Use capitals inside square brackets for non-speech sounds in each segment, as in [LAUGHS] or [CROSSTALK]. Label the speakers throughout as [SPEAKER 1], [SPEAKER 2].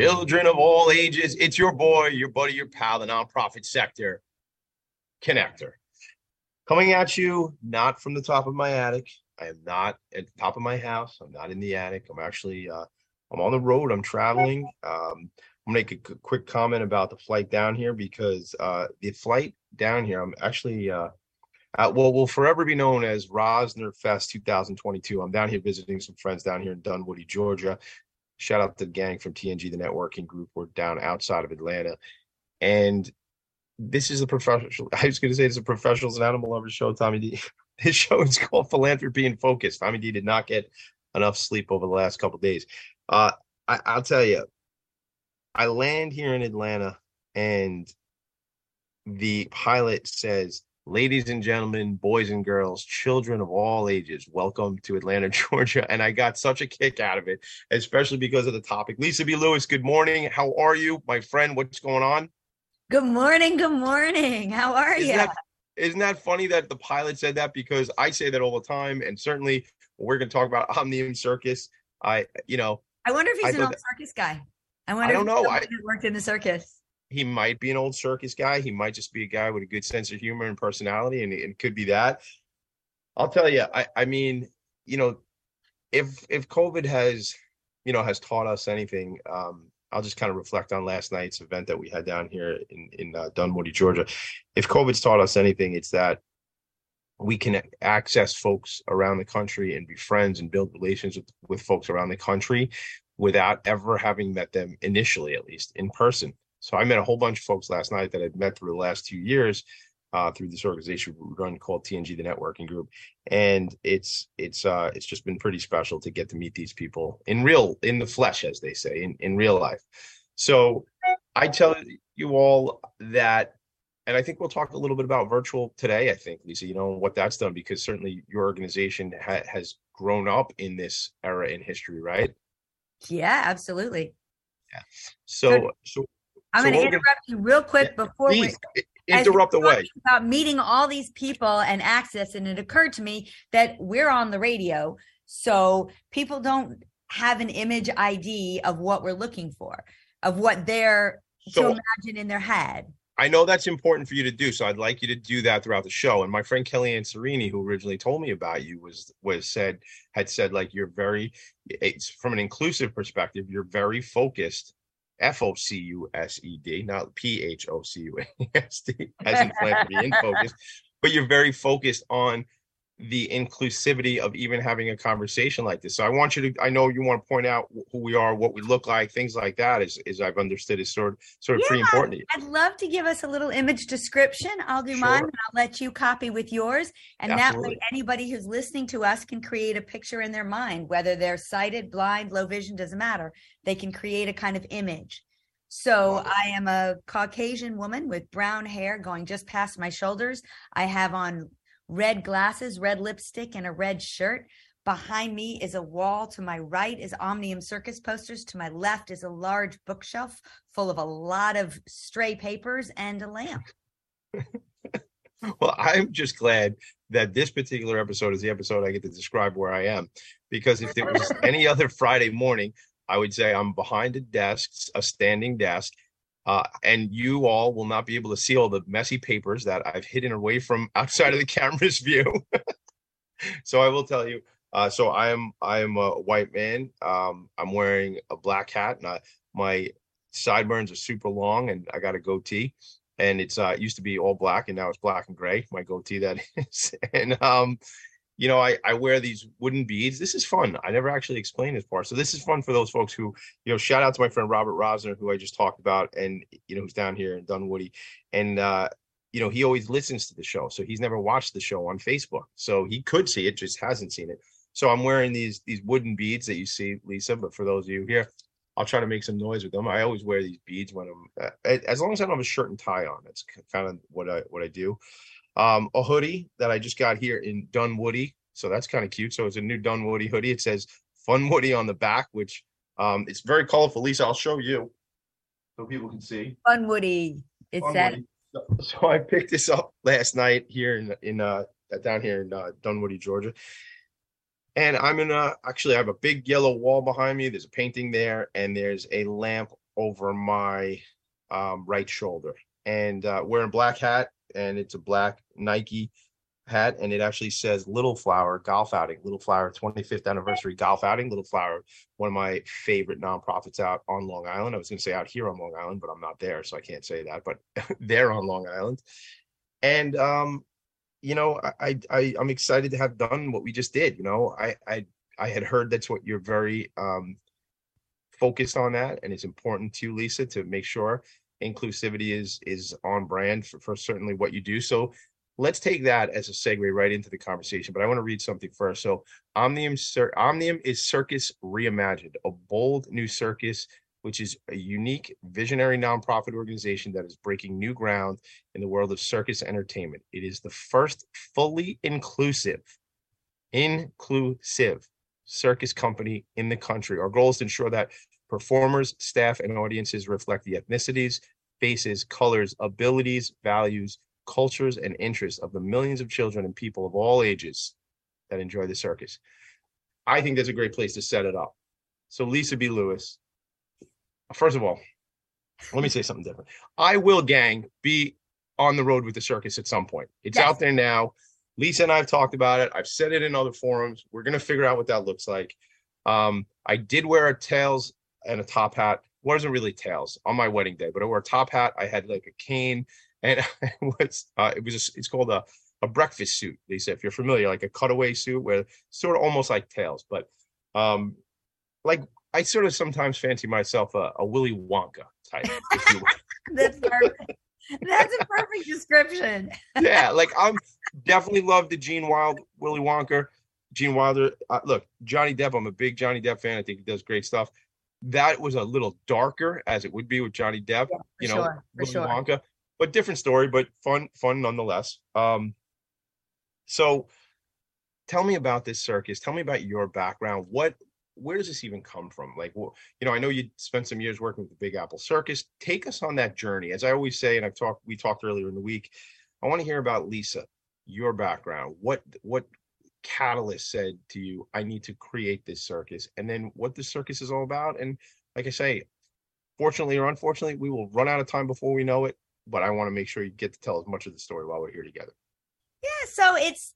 [SPEAKER 1] children of all ages. It's your boy, your buddy, your pal, the nonprofit sector connector. Coming at you, not from the top of my attic. I am not at the top of my house. I'm not in the attic. I'm actually, uh, I'm on the road. I'm traveling. Um, I'm gonna make a quick comment about the flight down here because uh, the flight down here, I'm actually, uh, uh, well, will forever be known as Rosner Fest 2022. I'm down here visiting some friends down here in Dunwoody, Georgia. Shout out to the gang from TNG, the networking group. We're down outside of Atlanta. And this is a professional, [LAUGHS] I was going to say it's a professionals and animal lovers show, Tommy D. [LAUGHS] This show is called Philanthropy and Focus. Tommy D did not get enough sleep over the last couple days. Uh, I, I'll tell you, I land here in Atlanta and the pilot says, Ladies and gentlemen, boys and girls, children of all ages, welcome to Atlanta, [LAUGHS] Georgia. And I got such a kick out of it, especially because of the topic. Lisa B. Lewis, good morning. How are you, my friend? What's going on?
[SPEAKER 2] Good morning. Good morning. How are
[SPEAKER 1] Isn't
[SPEAKER 2] you?
[SPEAKER 1] that, isn't that funny that the pilot said that? Because I say that all the time. And certainly we're going to talk about [LAUGHS] Omnium Circus. I, you know,
[SPEAKER 2] I wonder if
[SPEAKER 1] I
[SPEAKER 2] he's an
[SPEAKER 1] thought
[SPEAKER 2] old circus guy. I wonder. I don't
[SPEAKER 1] know. I-
[SPEAKER 2] worked in the circus.
[SPEAKER 1] He might be an old circus guy. He might just be a guy with a good sense of humor and personality, and it could be that. I'll tell you, I, I mean, you know, if if COVID has, you know, has taught us anything, um, I'll just kind of reflect on last night's event that we had down here in in uh, Dunwoody, Georgia. If COVID's taught us anything, it's that we can access folks around the country and be friends and build relations with, with folks around the country without ever having met them initially, at least in person. So I met a whole bunch of folks last night that I'd met through the last two years uh, through this organization we run called TNG, the networking group, and it's it's uh, it's just been pretty special to get to meet these people in real in the flesh, as they say, in in real life. So I tell you all that, and I think we'll talk a little bit about virtual today. I think Lisa, you know what that's done because certainly your organization ha- has grown up in this era in history, right?
[SPEAKER 2] Yeah, absolutely. Yeah.
[SPEAKER 1] So so
[SPEAKER 2] I'm
[SPEAKER 1] So
[SPEAKER 2] going to interrupt you real quick before we
[SPEAKER 1] please i- interrupt away.
[SPEAKER 2] about meeting all these people and access. And it occurred to me that we're on the radio, so people don't have an image ID of what we're looking for, of what they're to
[SPEAKER 1] So
[SPEAKER 2] imagine in their head.
[SPEAKER 1] I know that's important for you to do, so I'd like you to do that throughout the show. And my friend Kellyanne Serini, who originally told me about you, was was said had said like you're very, it's from an inclusive perspective, you're very focused. F O C U S E D, not P H O C U S D, as in philanthropy in focus, [LAUGHS] but you're very focused on the inclusivity of even having a conversation like this. So I want you to, I know you want to point out who we are, what we look like, things like that. Is, is I've understood is sort of sort of pretty important.
[SPEAKER 2] I'd love to give us a little image description. I'll do mine and I'll let you copy with yours. And that way, anybody who's listening to us can create a picture in their mind, whether they're sighted, blind, low vision, doesn't matter. They can create a kind of image. So I am a Caucasian woman with brown hair going just past my shoulders. I have on red glasses, red lipstick, and a red shirt. Behind me is a wall. To my right is Omnium Circus posters. To my left is a large bookshelf full of a lot of stray papers and a lamp. [LAUGHS]
[SPEAKER 1] Well, I'm just glad that this particular episode is the episode I get to describe where I am. Because if it was [LAUGHS] any other Friday morning, I would say I'm behind a desk, a standing desk, uh, and you all will not be able to see all the messy papers that I've hidden away from [LAUGHS] outside of the camera's view. [LAUGHS] so I will tell you. Uh, so I am I am a white man. Um, I'm wearing a black hat, and I, my sideburns are super long, and I got a goatee and it's uh it used to be all black and now it's black and gray my goatee that [LAUGHS] is and um you know i i wear these wooden beads. This is fun. I never actually explained this part. So this is fun for those folks who you know shout out to my friend robert rosner who i just talked about and you know who's down here in dunwoody. And uh you know he always listens to the show. So he's never watched the show on facebook. So he could see it just hasn't seen it. So i'm wearing these these wooden beads that you see lisa but for those of you here I'll try to make some noise with them. I always wear these beads when I'm, uh, as long as I don't have a shirt and tie on. That's kind of what I what I do. Um, a hoodie that I just got here in Dunwoody, so that's kind of cute. So it's a new Dunwoody hoodie. It says Fun Woody on the back, which um, it's very colorful. Lisa, I'll show you so people can see.
[SPEAKER 2] Fun Woody. It's
[SPEAKER 1] Fun
[SPEAKER 2] that
[SPEAKER 1] Woody. So, so I picked this up last night here in in uh down here in uh, Dunwoody, Georgia. And I'm in a actually I have a big yellow wall behind me. There's a painting there, and there's a lamp over my um, right shoulder, and uh, wearing black hat, and it's a black Nike hat, and it actually says Little Flower Golf Outing, Little Flower 25th anniversary golf outing, Little Flower, one of my favorite nonprofits out on Long Island. I was going to say out here on Long Island, but I'm not there, so I can't say that. But [LAUGHS] they're on Long Island, and um, you know, I, I I'm excited to have done what we just did. You know, I I I had heard that's what you're very um focused on that, and it's important to you, Lisa, to make sure inclusivity is is on brand for, for certainly what you do. So let's take that as a segue right into the conversation. But I want to read something first. So Omnium Omnium is Circus Reimagined, a bold new circus which is a unique visionary nonprofit organization that is breaking new ground in the world of circus entertainment. It is the first fully inclusive, inclusive circus company in the country. Our goal is to ensure that performers, staff, and audiences reflect the ethnicities, faces, colors, abilities, values, cultures, and interests of the millions of children and people of all ages that enjoy the circus. I think that's a great place to set it up. So, Lisa B. Lewis, first of all, let me say something different. I will, gang, be on the road with the circus at some point. It's
[SPEAKER 2] Yes.
[SPEAKER 1] out there now. Lisa and I have talked about it. I've said it in other forums. We're gonna figure out what that looks like. Um, I did wear a tails and a top hat. Wasn't really tails on my wedding day, but I wore a top hat. I had like a cane, and [LAUGHS] it was uh, it was a, it's called a a breakfast suit. They Lisa, if you're familiar, like a cutaway suit, where sort of almost like tails, but um, like I sort of sometimes fancy myself a, a Willy Wonka type. [LAUGHS]
[SPEAKER 2] That's perfect. That's a perfect description. [LAUGHS]
[SPEAKER 1] yeah, like I'm definitely love the Gene Wild Willy Wonka, Gene Wilder. Uh, look, Johnny Depp. I'm a big Johnny Depp fan. I think he does great stuff. That was a little darker, as it would be with Johnny Depp.
[SPEAKER 2] For
[SPEAKER 1] you know,
[SPEAKER 2] sure,
[SPEAKER 1] Willy
[SPEAKER 2] sure.
[SPEAKER 1] Wonka, but different story, but fun, fun nonetheless. Um, so tell me about this circus. Tell me about your background. What, where does this even come from? Like, wh- you know, I know you spent some years working with the Big Apple Circus. Take us on that journey. As I always say, and I've talked, we talked earlier in the week. I want to hear about Lisa, your background. What, what catalyst said to you, I need to create this circus, and then what the circus is all about. And like I say, fortunately or unfortunately, we will run out of time before we know it. But I want to make sure you get to tell as much of the story while we're here together.
[SPEAKER 2] Yeah, so it's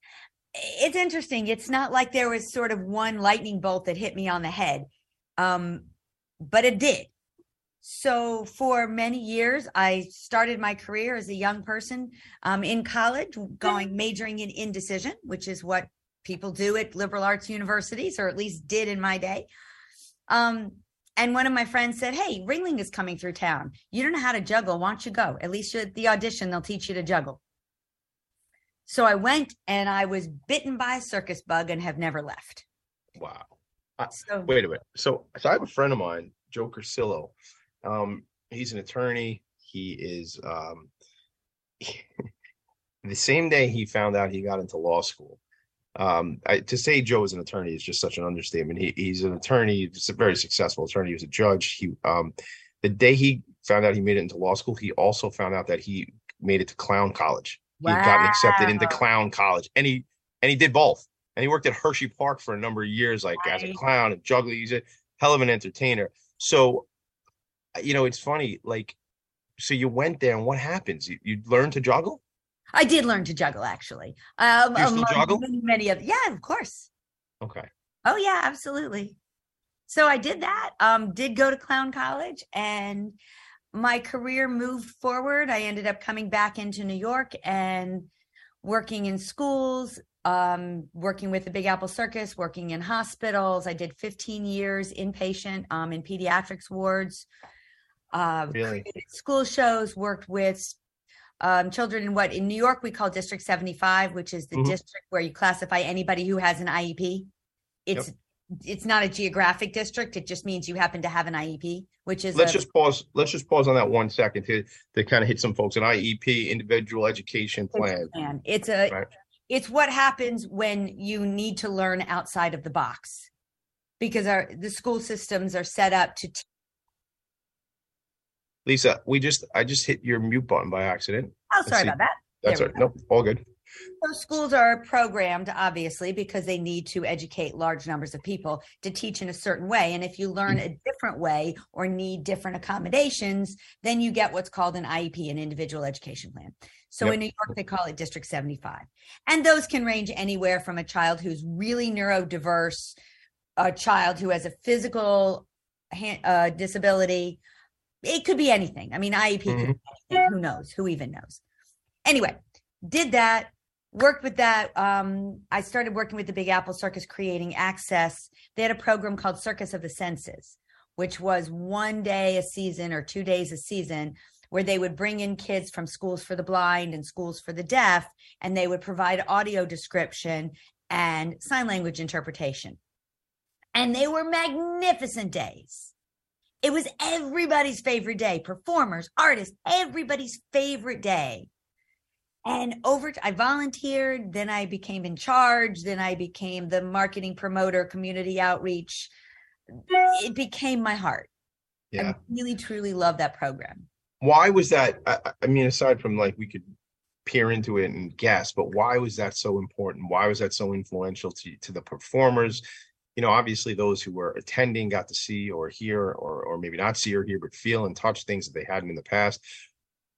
[SPEAKER 2] it's interesting. It's not like there was sort of one lightning bolt that hit me on the head. Um, but it did. So for many years, I started my career as a young person um, in college, going majoring in indecision, which is what people do at liberal arts universities, or at least did in my day. Um, and one of my friends said, "Hey, Ringling is coming through town. You don't know how to juggle. Why don't you go? At least at the audition, they'll teach you to juggle." So I went and I was bitten by a circus bug and have never left.
[SPEAKER 1] Wow.
[SPEAKER 2] So
[SPEAKER 1] Wait a minute. So, so I have a friend of mine, Joe Cursillo. Um, he's an attorney. He is um, [LAUGHS] the same day he found out he got into law school. Um, I, to say Joe is an attorney is just such an understatement. He, he's an attorney, he's a very successful attorney. He was a judge. He um, the day he found out he made it into law school, he also found out that he made it to clown college. He had gotten accepted into clown college, and he and he did both. And he worked at Hershey Park for a number of years, like as a clown and juggling. He's a hell of an entertainer. So, you know, it's funny. Like, so you went there, and what happens? You, you learn to juggle.
[SPEAKER 2] I did learn to juggle actually. Um,
[SPEAKER 1] you still juggle?
[SPEAKER 2] Many, many of yeah, of course.
[SPEAKER 1] Okay.
[SPEAKER 2] Oh yeah, absolutely. So I did that. Um, did go to clown college and my career moved forward. I ended up coming back into New York and working in schools, um, working with the Big Apple Circus, working in hospitals. I did 15 years inpatient um, in pediatrics wards. Uh,
[SPEAKER 1] Really?
[SPEAKER 2] created school shows, worked with um, children in what in New York we call District 75, which is the
[SPEAKER 1] Mhm.
[SPEAKER 2] district where you classify anybody who has an IEP. It's it's not a geographic district. It just means you happen to have an IEP, which is
[SPEAKER 1] Let's
[SPEAKER 2] a,
[SPEAKER 1] just pause. Let's just pause on that one second to to kind of hit some folks. An IEP, individual education plan.
[SPEAKER 2] plan. It's a
[SPEAKER 1] Right.
[SPEAKER 2] it's what happens when you need to learn outside of the box, because our the school systems are set up to.
[SPEAKER 1] Lisa, we just I just hit your mute button by accident.
[SPEAKER 2] oh, sorry about that.
[SPEAKER 1] That's all. Nope, all good.
[SPEAKER 2] So schools are programmed, obviously, because they need to educate large numbers of people to teach in a certain way. And if you learn a different way or need different accommodations, then you get what's called an IEP, an individual education plan. So
[SPEAKER 1] Yep.
[SPEAKER 2] in New York, they call it District 75. And those can range anywhere from a child who's really neurodiverse, a child who has a physical uh, disability. It could be anything. I mean, IEP could be anything. Who knows? Who even knows? Anyway, did that, worked with that. Um, I started working with the Big Apple Circus creating access. They had a program called Circus of the Senses, which was one day a season or two days a season where they would bring in kids from schools for the blind and schools for the deaf, and they would provide audio description and sign language interpretation. And they were magnificent days. It was everybody's favorite day, performers, artists, everybody's favorite day. And over, I volunteered, then I became in charge, then I became the marketing promoter, community outreach. It became my heart.
[SPEAKER 1] Yeah.
[SPEAKER 2] I really, truly love that program.
[SPEAKER 1] Why was that? I, I- I mean, aside from like we could peer into it and guess, but why was that so important? Why was that so influential to to the performers? You know, obviously those who were attending got to see or hear or or maybe not see or hear, but feel and touch things that they hadn't in the past.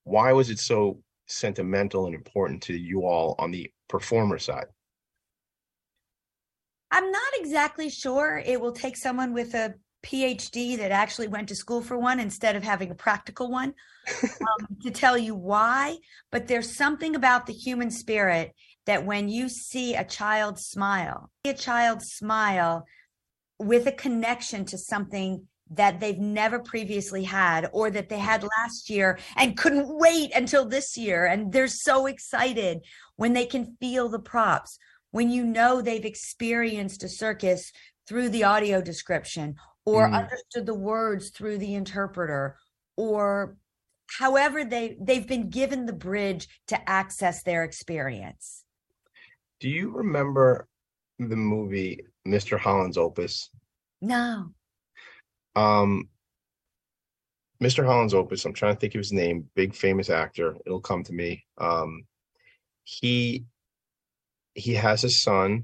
[SPEAKER 1] Why was it so sentimental and important to you all on the performer side?
[SPEAKER 2] I'm not exactly sure it will take someone with a PhD that actually went to school for one instead of having a practical one [LAUGHS] um, to tell you why. But there's something about the human spirit that when you see a child smile, a child smile with a connection to something that they've never previously had or that they had last year and couldn't wait until this year and they're so excited when they can feel the props when you know they've experienced a circus through the audio description or
[SPEAKER 1] Mm.
[SPEAKER 2] understood the words through the interpreter or however they they've been given the bridge to access their experience
[SPEAKER 1] Do you remember the movie Mr. Holland's Opus?
[SPEAKER 2] no
[SPEAKER 1] Um, Mr. Holland's Opus, I'm trying to think of his name, big famous actor. It'll come to me. Um, he he has a son,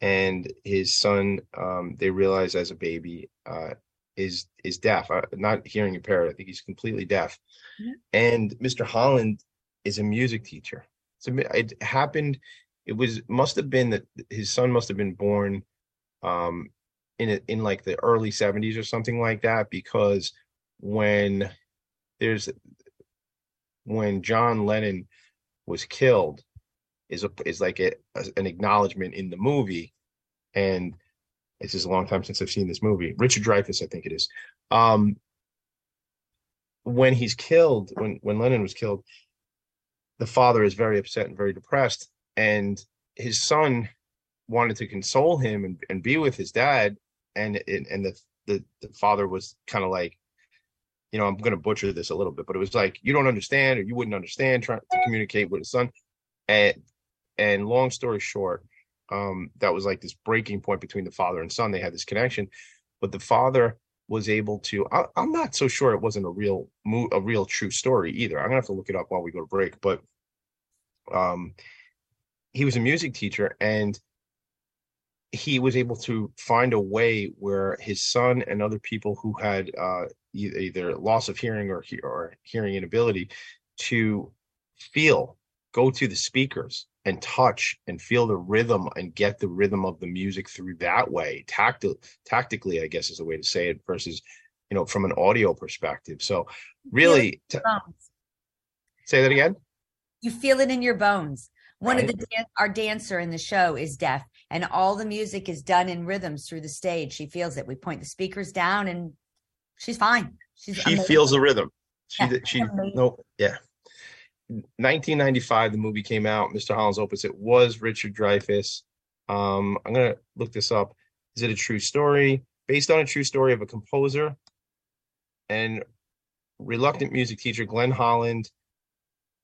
[SPEAKER 1] and his son, um, they realize as a baby, uh, is is deaf, uh, not hearing impaired. I think he's completely deaf.
[SPEAKER 2] Mhm.
[SPEAKER 1] And Mr. Holland is a music teacher. So it happened. It was must have been that his son must have been born um in it in like the early 70s or something like that because when there's when John Lennon was killed is a is like a, an acknowledgement in the movie and this is a long time since I've seen this movie. Richard Dreyfuss I think it is. Um when he's killed when when Lennon was killed the father is very upset and very depressed and his son wanted to console him and, and be with his dad. And and, the, the the father was kind of like you know i'm going to butcher this a little bit but it was like you don't understand or you wouldn't understand trying to communicate with his son. And and long story short um that was like this breaking point between the father and son. They had this connection but the father was able to I, i'm not so sure it wasn't a real a real true story either. I'm gonna have to look it up while we go to break but um he was a music teacher and he was able to find a way where his son and other people who had uh, either loss of hearing or, or hearing inability to feel, go to the speakers and touch and feel the rhythm and get the rhythm of the music through that way. Tacti- tactically, I guess is a way to say it versus, you know, from an audio perspective. So really, t- say that again.
[SPEAKER 2] you feel it in your bones one of the dan- our dancer in the show is deaf and all the music is done in rhythms through the stage she feels it we point the speakers down and she's fine she's
[SPEAKER 1] she
[SPEAKER 2] amazing.
[SPEAKER 1] feels the rhythm. She
[SPEAKER 2] Yeah,
[SPEAKER 1] she
[SPEAKER 2] amazing.
[SPEAKER 1] no yeah. 1995, the movie came out. Mr. Holland's Opus. It was Richard Dreyfuss. Um, I'm gonna look this up. Is it a true story? Based on a true story of a composer and reluctant music teacher, Glenn Holland,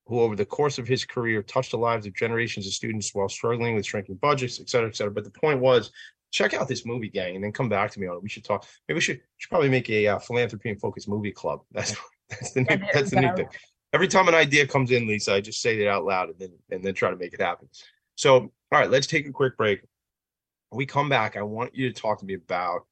[SPEAKER 1] who over the course of his career touched the lives of generations of students while struggling with shrinking budgets, et cetera, et cetera. But the point was, check out this movie, gang, and then come back to me on it. We should talk. Maybe we should, should probably make a uh, philanthropy and focus movie club. [LAUGHS] That's that's the new, that's the new thing. every time an idea comes in, Lisa, I just say it out loud and then and then try to make it happen. So, all right, let's take a quick break. When we come back, I want you to talk to me about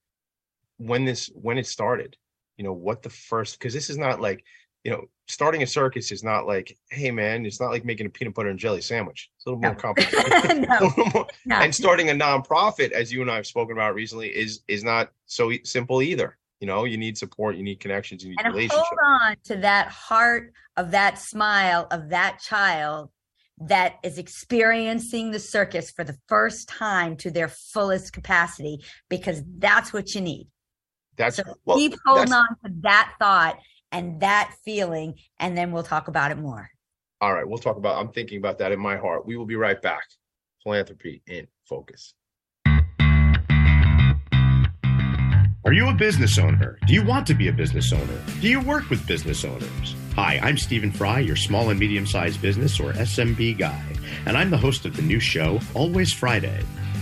[SPEAKER 1] when this when it started. You know, what the first because this is not like, you know, starting a circus is not like, hey man, it's not like making a peanut butter and jelly sandwich. It's a little more complicated. [LAUGHS] [LAUGHS]
[SPEAKER 2] No,
[SPEAKER 1] little more-
[SPEAKER 2] no.
[SPEAKER 1] and starting a nonprofit, as you and I have spoken about recently, is is not so simple either. You know, you need support, you need connections, you need
[SPEAKER 2] and
[SPEAKER 1] relationships.
[SPEAKER 2] hold on to that heart of that smile of that child that is experiencing the circus for the first time to their fullest capacity because that's what you need.
[SPEAKER 1] That's
[SPEAKER 2] So
[SPEAKER 1] well,
[SPEAKER 2] keep holding on to that thought and that feeling, and then we'll talk about it more.
[SPEAKER 1] all right. We'll talk about. I'm thinking about that in my heart. We will be right back. Philanthropy in focus.
[SPEAKER 3] Are you a business owner? Do you want to be a business owner? Do you work with business owners? Hi, I'm Stephen Fry, your small and medium sized business or SMB guy, and I'm the host of the new show, Always Friday.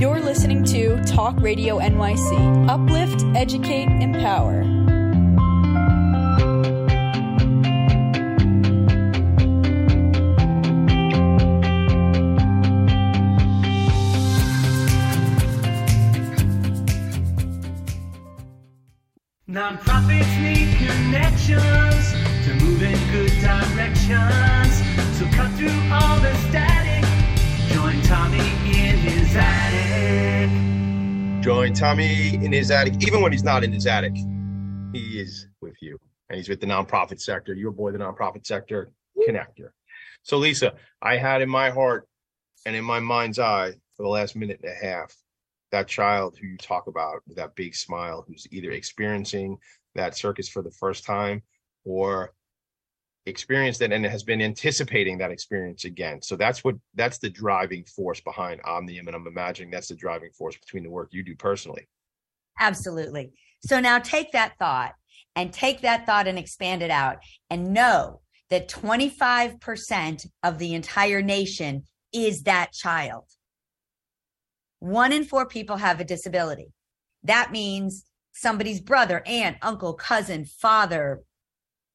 [SPEAKER 4] You're listening to Talk Radio NYC. Uplift, educate, empower.
[SPEAKER 5] Nonprofits need connections to move in good directions. Join Tommy in his attic,
[SPEAKER 1] even when he's not in his attic. He is with you, and he's with the nonprofit sector. Your boy, the nonprofit sector connector. So, Lisa, I had in my heart and in my mind's eye for the last minute and a half that child who you talk about with that big smile, who's either experiencing that circus for the first time or experienced it and has been anticipating that experience again. So that's what that's the driving force behind Omnium, and I'm imagining that's the driving force between the work you do personally.
[SPEAKER 2] Absolutely. So now take that thought and take that thought and expand it out and know that 25% of the entire nation is that child. One in four people have a disability. That means somebody's brother, aunt, uncle, cousin, father,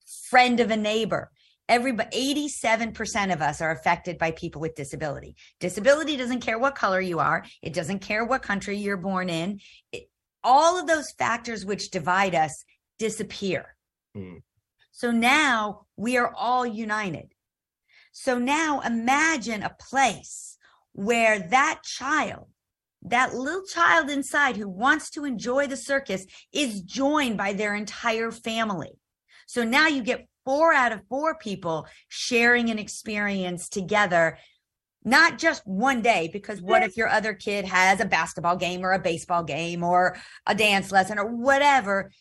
[SPEAKER 2] friend of a neighbor. Everybody, 87% of us are affected by people with disability. Disability doesn't care what color you are. It doesn't care what country you're born in. It, all of those factors which divide us disappear.
[SPEAKER 1] Mm.
[SPEAKER 2] So now we are all united. So now imagine a place where that child, that little child inside who wants to enjoy the circus is joined by their entire family. So now you get four out of four people sharing an experience together, not just one day, because what if your other kid has a basketball game or a baseball game or a dance lesson or whatever?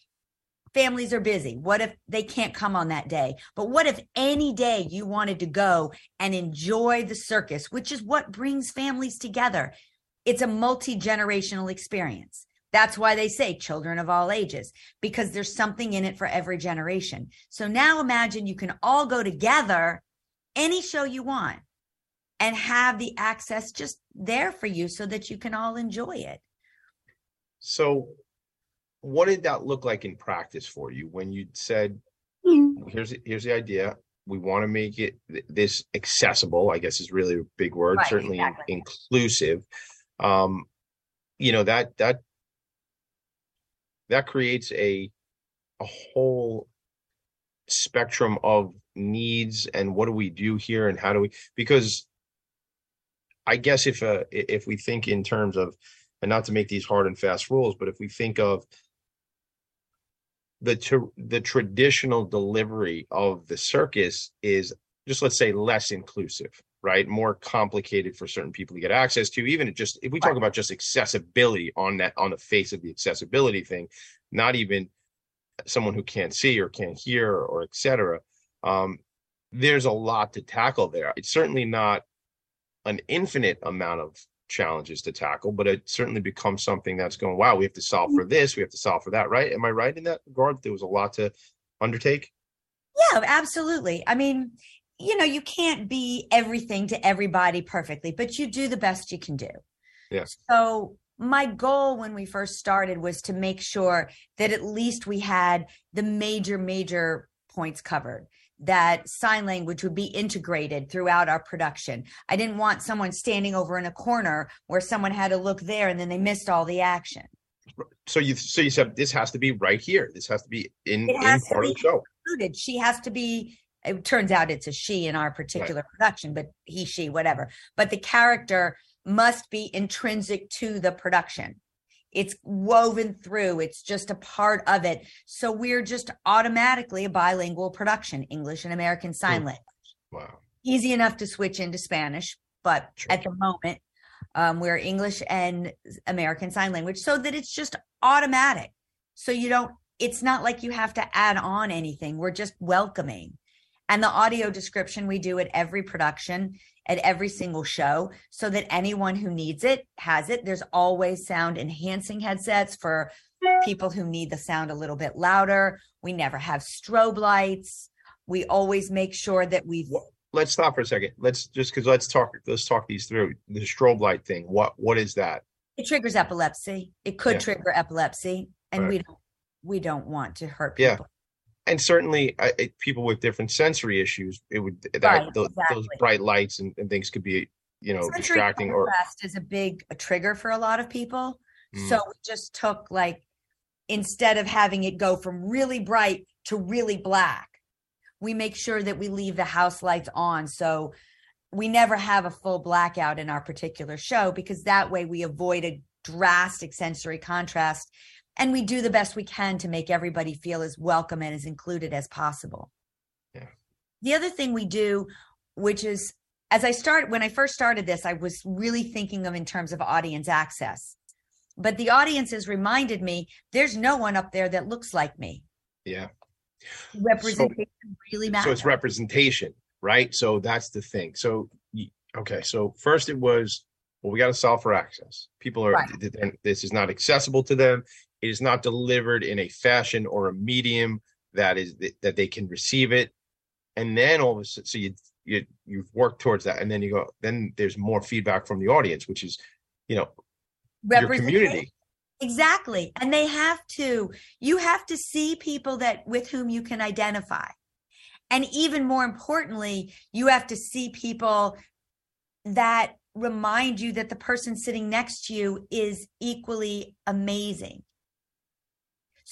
[SPEAKER 2] Families are busy. What if they can't come on that day? But what if any day you wanted to go and enjoy the circus, which is what brings families together? It's a multi generational experience. That's why they say children of all ages, because there's something in it for every generation. So now imagine you can all go together any show you want. and have the access just there for you so that you can all enjoy it.
[SPEAKER 1] So, what did that look like in practice for you when you said, "Here's here's the idea. We want to make it th- this accessible." I guess is really a big word.
[SPEAKER 2] Right,
[SPEAKER 1] certainly in-
[SPEAKER 2] exactly.
[SPEAKER 1] inclusive. Um, you know that that that creates a a whole spectrum of needs and what do we do here and how do we because I guess if uh, if we think in terms of and not to make these hard and fast rules, but if we think of the tr- the traditional delivery of the circus is just let's say less inclusive, right? More complicated for certain people to get access to. Even just if we talk about just accessibility on that on the face of the accessibility thing, not even someone who can't see or can't hear or etc. Um, there's a lot to tackle there. It's certainly not an infinite amount of challenges to tackle, but it certainly becomes something that's going, wow, we have to solve for this, we have to solve for that, right? Am I right in that regard? There was a lot to undertake.
[SPEAKER 2] Yeah, absolutely. I mean, you know, you can't be everything to everybody perfectly, but you do the best you can do.
[SPEAKER 1] Yes.
[SPEAKER 2] So, my goal when we first started was to make sure that at least we had the major, major points covered, that sign language would be integrated throughout our production. I didn't want someone standing over in a corner where someone had to look there and then they missed all the action.
[SPEAKER 1] So you so you said this has to be right here. This has to be in, in part of the show.
[SPEAKER 2] included. She has to be. It turns out it's a she in our particular production, but he, she, whatever. But the character must be intrinsic to the production. It's woven through. It's just a part of it. So we're just automatically a bilingual production, English and American Sign
[SPEAKER 1] Hmm.
[SPEAKER 2] Language.
[SPEAKER 1] Wow.
[SPEAKER 2] Easy enough to switch into Spanish, but
[SPEAKER 1] Sure.
[SPEAKER 2] at the moment, um, we're English and American Sign Language, so that it's just automatic. So you don't. It's not like you have to add on anything. We're just welcoming. And the audio description we do at every production, at every single show, so that anyone who needs it has it. There's always sound enhancing headsets for people who need the sound a little bit louder. We never have strobe lights. We always make sure that we've
[SPEAKER 1] What- Let's stop for a second. Let's just because let's talk let's talk these through. The strobe light thing. What what is that?
[SPEAKER 2] it triggers epilepsy. It could
[SPEAKER 1] Yeah.
[SPEAKER 2] trigger epilepsy, and we don't we don't want to hurt
[SPEAKER 1] Yeah. And certainly, I, people with different sensory issues, it would that
[SPEAKER 2] Right,
[SPEAKER 1] those
[SPEAKER 2] exactly.
[SPEAKER 1] bright lights and, and things could be you know
[SPEAKER 2] Sensory
[SPEAKER 1] distracting or
[SPEAKER 2] contrast is a big a trigger for a lot of people.
[SPEAKER 1] Mm.
[SPEAKER 2] So we just took like instead of having it go from really bright to really black, we make sure that we leave the house lights on. So we never have a full blackout in our particular show because that way we avoid a drastic sensory contrast and we do the best we can to make everybody feel as welcome and as included as possible.
[SPEAKER 1] Yeah.
[SPEAKER 2] The other thing we do, which is as I start when I first started this, I was really thinking of in terms of audience access. But the audience has reminded me there's no one up there that looks like me.
[SPEAKER 1] yeah.
[SPEAKER 2] Representation really matters.
[SPEAKER 1] So it's representation, right? So that's the thing. So okay, so first it was well, we got to solve for access. People are
[SPEAKER 2] Right.
[SPEAKER 1] th- th- this is not accessible to them. It is not delivered in a fashion or a medium that is that they can receive it. And then all of a sudden, so you you you've worked towards that, and then you go. Then there's more feedback from the audience, which is, you know, your community.
[SPEAKER 2] Exactly. And they have to, you have to see people that with whom you can identify. And even more importantly, you have to see people that remind you that the person sitting next to you is equally amazing.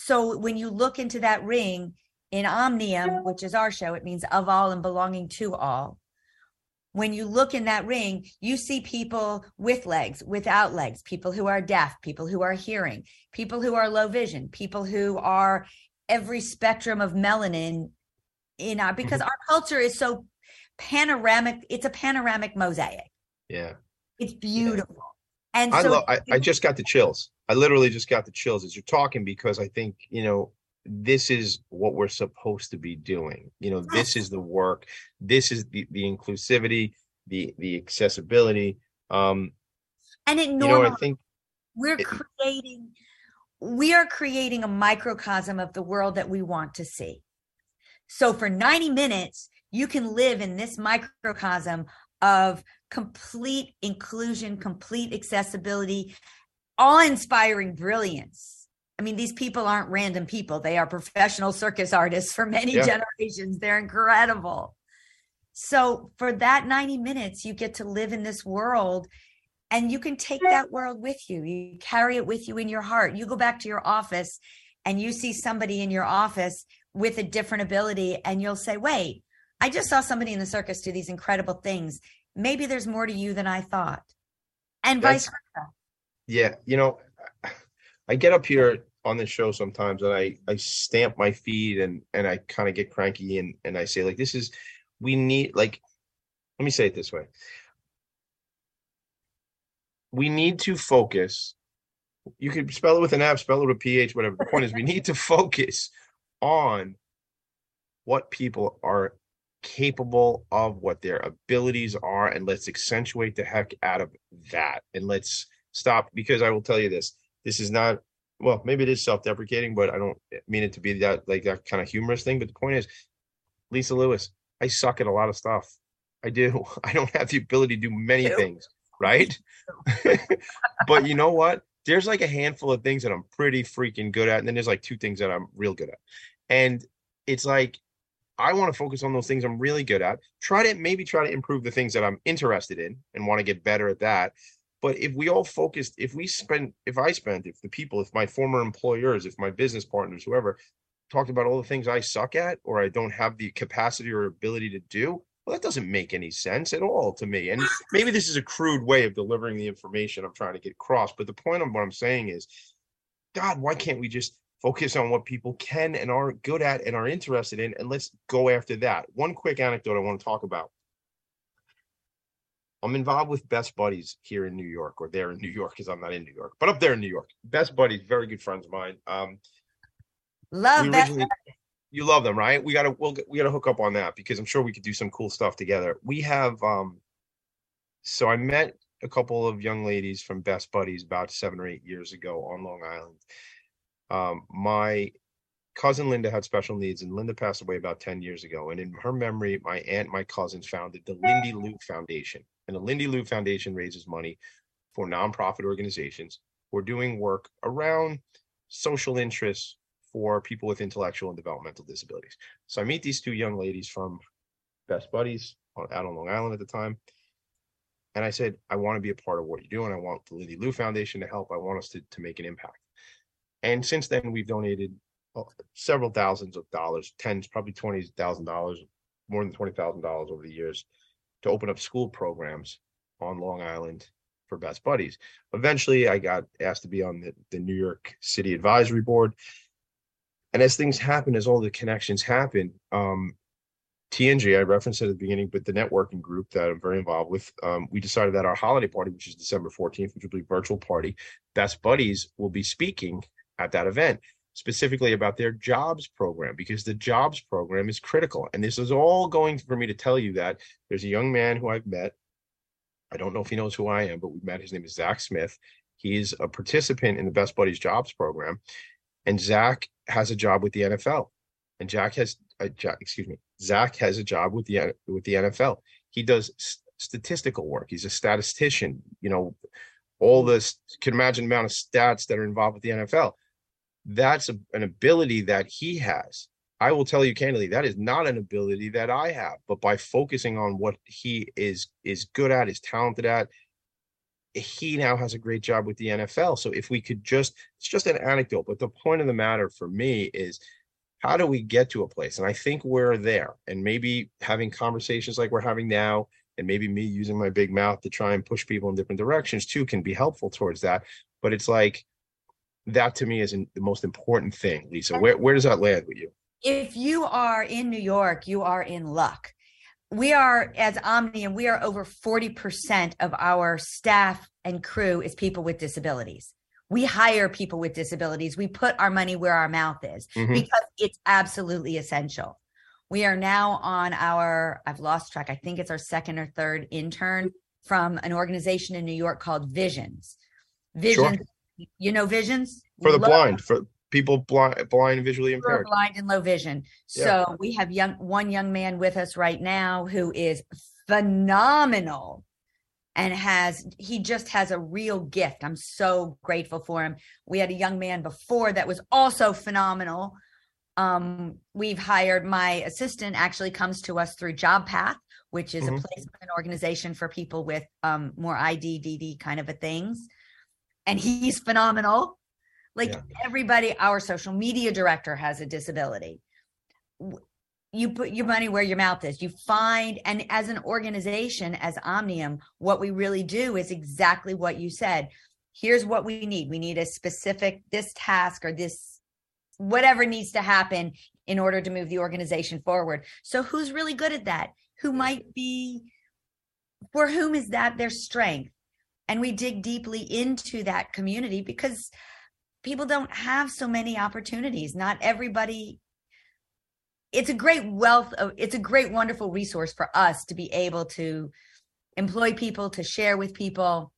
[SPEAKER 2] So when you look into that ring in Omnium, which is our show, it means of all and belonging to all. When you look in that ring, you see people with legs, without legs, people who are deaf, people who are hearing, people who are low vision, people who are every spectrum of melanin in our because mm-hmm. our culture is so panoramic, it's a panoramic mosaic.
[SPEAKER 1] Yeah.
[SPEAKER 2] It's beautiful. And
[SPEAKER 1] I
[SPEAKER 2] so
[SPEAKER 1] love. I, I just got the chills. I literally just got the chills as you're talking because I think you know this is what we're supposed to be doing. You know, this is the work. This is the the inclusivity, the the accessibility. Um,
[SPEAKER 2] and it
[SPEAKER 1] you know, I think
[SPEAKER 2] we're
[SPEAKER 1] it-
[SPEAKER 2] creating we are creating a microcosm of the world that we want to see so for 90 minutes you can live in this microcosm of complete inclusion, complete accessibility, awe inspiring brilliance. I mean, these people aren't random people. They are professional circus artists for many
[SPEAKER 1] Yeah.
[SPEAKER 2] generations. They're incredible. So, for that 90 minutes, you get to live in this world and you can take that world with you. You carry it with you in your heart. You go back to your office and you see somebody in your office with a different ability, and you'll say, Wait, I just saw somebody in the circus do these incredible things. Maybe there's more to you than I thought. And vice versa.
[SPEAKER 1] Yeah, you know, I get up here on this show sometimes and I I stamp my feet and and I kind of get cranky and and I say like this is we need like let me say it this way. We need to focus. You could spell it with an F, spell it with a PH, whatever. The point is we need to focus on what people are capable of, what their abilities are, and let's accentuate the heck out of that. And let's stop because I will tell you this. This is not well, maybe it is self-deprecating, but I don't mean it to be that like that kind of humorous thing. But the point is, Lisa Lewis, I suck at a lot of stuff. I do. [LAUGHS] I don't have the ability to do many
[SPEAKER 2] Ew.
[SPEAKER 1] things, right? [LAUGHS] but you know what? There's like a handful of things that I'm pretty freaking good at, and then there's like two things that I'm real good at. And it's like I want to focus on those things I'm really good at. Try to maybe try to improve the things that I'm interested in and want to get better at that. But if we all focused, if we spend, if I spent, if the people, if my former employers, if my business partners, whoever talked about all the things I suck at or I don't have the capacity or ability to do, well, that doesn't make any sense at all to me. And maybe this is a crude way of delivering the information I'm trying to get across. But the point of what I'm saying is, God, why can't we just focus on what people can and are good at and are interested in, and let's go after that. One quick anecdote I want to talk about. I'm involved with Best Buddies here in New York, or there in New York, because I'm not in New York, but up there in New York. Best Buddies, very good friends of mine. Um,
[SPEAKER 2] Love that.
[SPEAKER 1] you love them, right? We gotta we'll we gotta hook up on that because I'm sure we could do some cool stuff together. We have um so I met a couple of young ladies from Best Buddies about seven or eight years ago on Long Island. Um, my cousin Linda had special needs, and Linda passed away about 10 years ago. And in her memory, my aunt, my cousins founded the Lindy [LAUGHS] Lou Foundation. And the Lindy Lou Foundation raises money for nonprofit organizations who are doing work around social interests for people with intellectual and developmental disabilities. So I meet these two young ladies from Best Buddies out on Long Island at the time. And I said, I want to be a part of what you're doing. I want the Lindy Lou Foundation to help. I want us to, to make an impact. And since then, we've donated uh, several thousands of dollars, tens, probably twenty thousand dollars, more than twenty thousand dollars over the years, to open up school programs on Long Island for Best Buddies. Eventually, I got asked to be on the, the New York City Advisory Board. And as things happen, as all the connections happen, um, TNG, I referenced at the beginning, but the networking group that I'm very involved with, um, we decided that our holiday party, which is December 14th, which will be a virtual party, Best Buddies will be speaking at that event specifically about their jobs program because the jobs program is critical. And this is all going for me to tell you that there's a young man who I've met. I don't know if he knows who I am, but we've met. His name is Zach Smith. He's a participant in the Best Buddies jobs program. And Zach has a job with the NFL. And Jack has, uh, excuse me, Zach has a job with the with the NFL. He does statistical work. He's a statistician. You know, all this can imagine amount of stats that are involved with the NFL that's a, an ability that he has. I will tell you candidly, that is not an ability that I have. But by focusing on what he is is good at, is talented at, he now has a great job with the NFL. So if we could just, it's just an anecdote, but the point of the matter for me is how do we get to a place? And I think we're there. And maybe having conversations like we're having now, and maybe me using my big mouth to try and push people in different directions too can be helpful towards that. But it's like that to me is the most important thing, Lisa. Where where does that land with you?
[SPEAKER 2] if you are in New York, you are in luck. We are, as Omnium, we are over 40% of our staff and crew is people with disabilities. We hire people with disabilities. We put our money where our mouth is
[SPEAKER 1] Mhm.
[SPEAKER 2] because it's absolutely essential. We are now on our, I've lost track, I think it's our second or third intern from an organization in New York called Visions. Visions, you know, Visions?
[SPEAKER 1] For the
[SPEAKER 2] Love-
[SPEAKER 1] blind, for people blind, blind and visually impaired.
[SPEAKER 2] blind and low vision.
[SPEAKER 1] Yeah.
[SPEAKER 2] So we have young one young man with us right now who is phenomenal and has he just has a real gift. I'm so grateful for him. We had a young man before that was also phenomenal. Um, we've hired my assistant actually comes to us through Job Path, which is
[SPEAKER 1] Mhm.
[SPEAKER 2] a placement organization for people with um more IDDD kind of a things. And he's phenomenal. Like
[SPEAKER 1] Yeah.
[SPEAKER 2] everybody, our social media director has a disability. You put your money where your mouth is. You find, and as an organization, as Omnium, what we really do is exactly what you said. Here's what we need. We need a specific this task or this whatever needs to happen in order to move the organization forward. So who's really good at that? Who might be for whom is that their strength? And we dig deeply into that community because people don't have so many opportunities. Not everybody it's a great wealth of it's a great wonderful resource for us to be able to employ people to share with people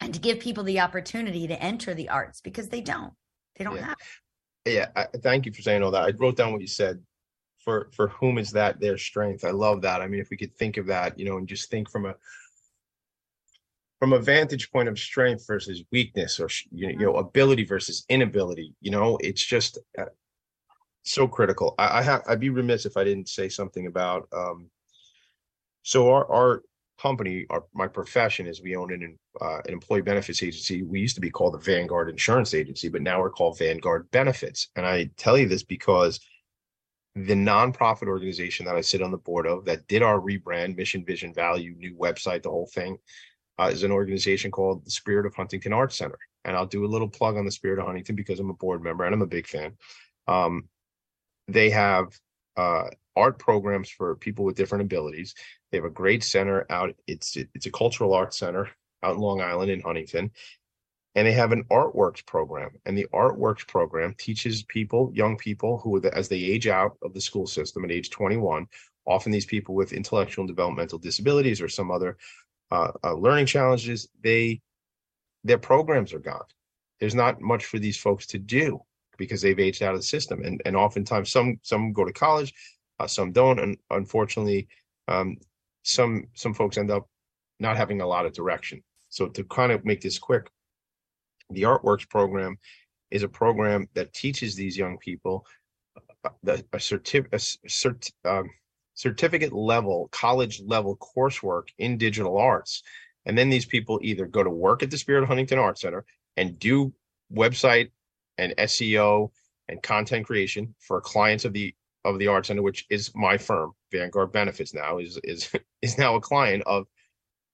[SPEAKER 2] and to give people the opportunity to enter the arts because they don't they don't
[SPEAKER 1] Yeah.
[SPEAKER 2] have
[SPEAKER 1] Yeah, I, thank you for saying all that. I wrote down what you said. For for whom is that their strength? I love that. I mean, if we could think of that, you know, and just think from a from a vantage point of strength versus weakness, or you know, know ability versus inability. You know, it's just uh, so critical. I, I have I'd be remiss if I didn't say something about. um So our our company, our my profession is we own an uh, an employee benefits agency. We used to be called the Vanguard Insurance Agency, but now we're called Vanguard Benefits. And I tell you this because the nonprofit organization that I sit on the board of that did our rebrand, mission, vision, value, new website, the whole thing, uh, is an organization called the Spirit of Huntington Arts Center. And I'll do a little plug on the Spirit of Huntington because I'm a board member and I'm a big fan. Um, they have uh, art programs for people with different abilities. They have a great center out. It's it's a cultural arts center out in Long Island in Huntington. And they have an artworks program. And the artworks program teaches people, young people who, as they age out of the school system at age 21, often these people with intellectual and developmental disabilities or some other uh, uh, learning challenges, they their programs are gone. There's not much for these folks to do because they've aged out of the system. And and oftentimes some some go to college, uh, some don't. And unfortunately, um, some some folks end up not having a lot of direction. So to kind of make this quick, the Artworks program is a program that teaches these young people uh, a a c- cert, um, certificate level, college level coursework in digital arts. And then these people either go to work at the Spirit of Huntington Art Center and do website and SEO and content creation for clients of the of the Art Center, which is my firm, Vanguard Benefits now is is [LAUGHS] is now a client of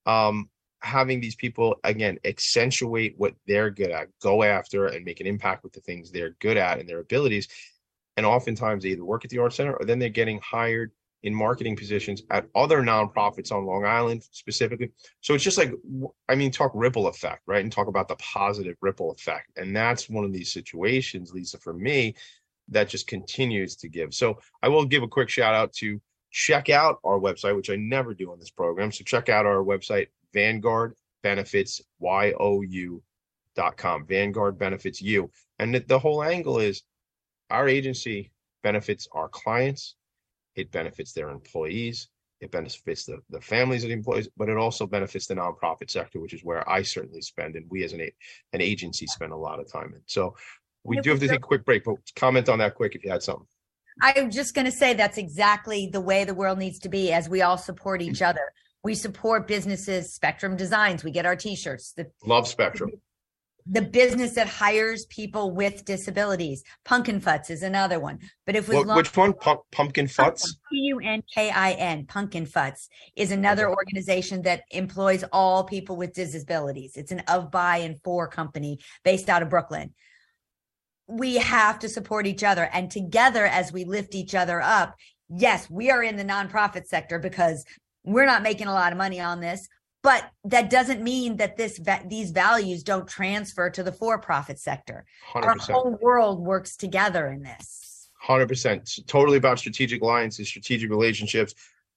[SPEAKER 1] um having these people again accentuate what they're good at, go after and make an impact with the things they're good at and their abilities. And oftentimes they either work at the Art Center or then they're getting hired in marketing positions at other nonprofits on Long Island specifically. So it's just like, I mean, talk ripple effect, right? And talk about the positive ripple effect. And that's one of these situations, Lisa, for me, that just continues to give. So I will give a quick shout out to check out our website, which I never do on this program. So check out our website, Vanguard Benefits, Y-O-U com, Vanguard Benefits U. And the whole angle is our agency benefits our clients, it benefits their employees, it benefits the, the families of the employees, but it also benefits the nonprofit sector, which is where I certainly spend, and we as an, an agency spend a lot of time in. So we do have to take a quick break, but comment on that quick if you had something.
[SPEAKER 2] I'm just going to say that's exactly the way the world needs to be as we all support each
[SPEAKER 1] Mm.
[SPEAKER 2] other. We support businesses, Spectrum Designs. We get our t-shirts. The
[SPEAKER 1] Love Spectrum.
[SPEAKER 2] The business that hires people with disabilities. Punkin Futz is another one. But if we
[SPEAKER 1] What, which one? Pump, pumpkin Futz?
[SPEAKER 2] P U N K I N, Punkin Futz, is another organization that employs all people with disabilities. It's an of, by, and for company based out of Brooklyn. We have to support each other. And together, as we lift each other up, yes, we are in the nonprofit sector because we're not making a lot of money on this. But that doesn't mean that this these values don't transfer to the for-profit sector. Our
[SPEAKER 1] 100%.
[SPEAKER 2] whole world works together in this.
[SPEAKER 1] Hundred percent. Totally about strategic alliances, strategic relationships.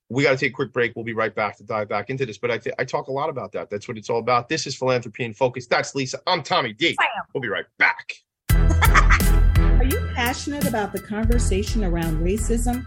[SPEAKER 1] We got to take a quick break. We'll be right back to dive back into this. But I, th- I talk a lot about that. That's what it's all about. This is philanthropy in focus. That's Lisa. I'm Tommy D.
[SPEAKER 2] Bam.
[SPEAKER 1] We'll be right back. [LAUGHS]
[SPEAKER 6] Are you passionate about the conversation around racism?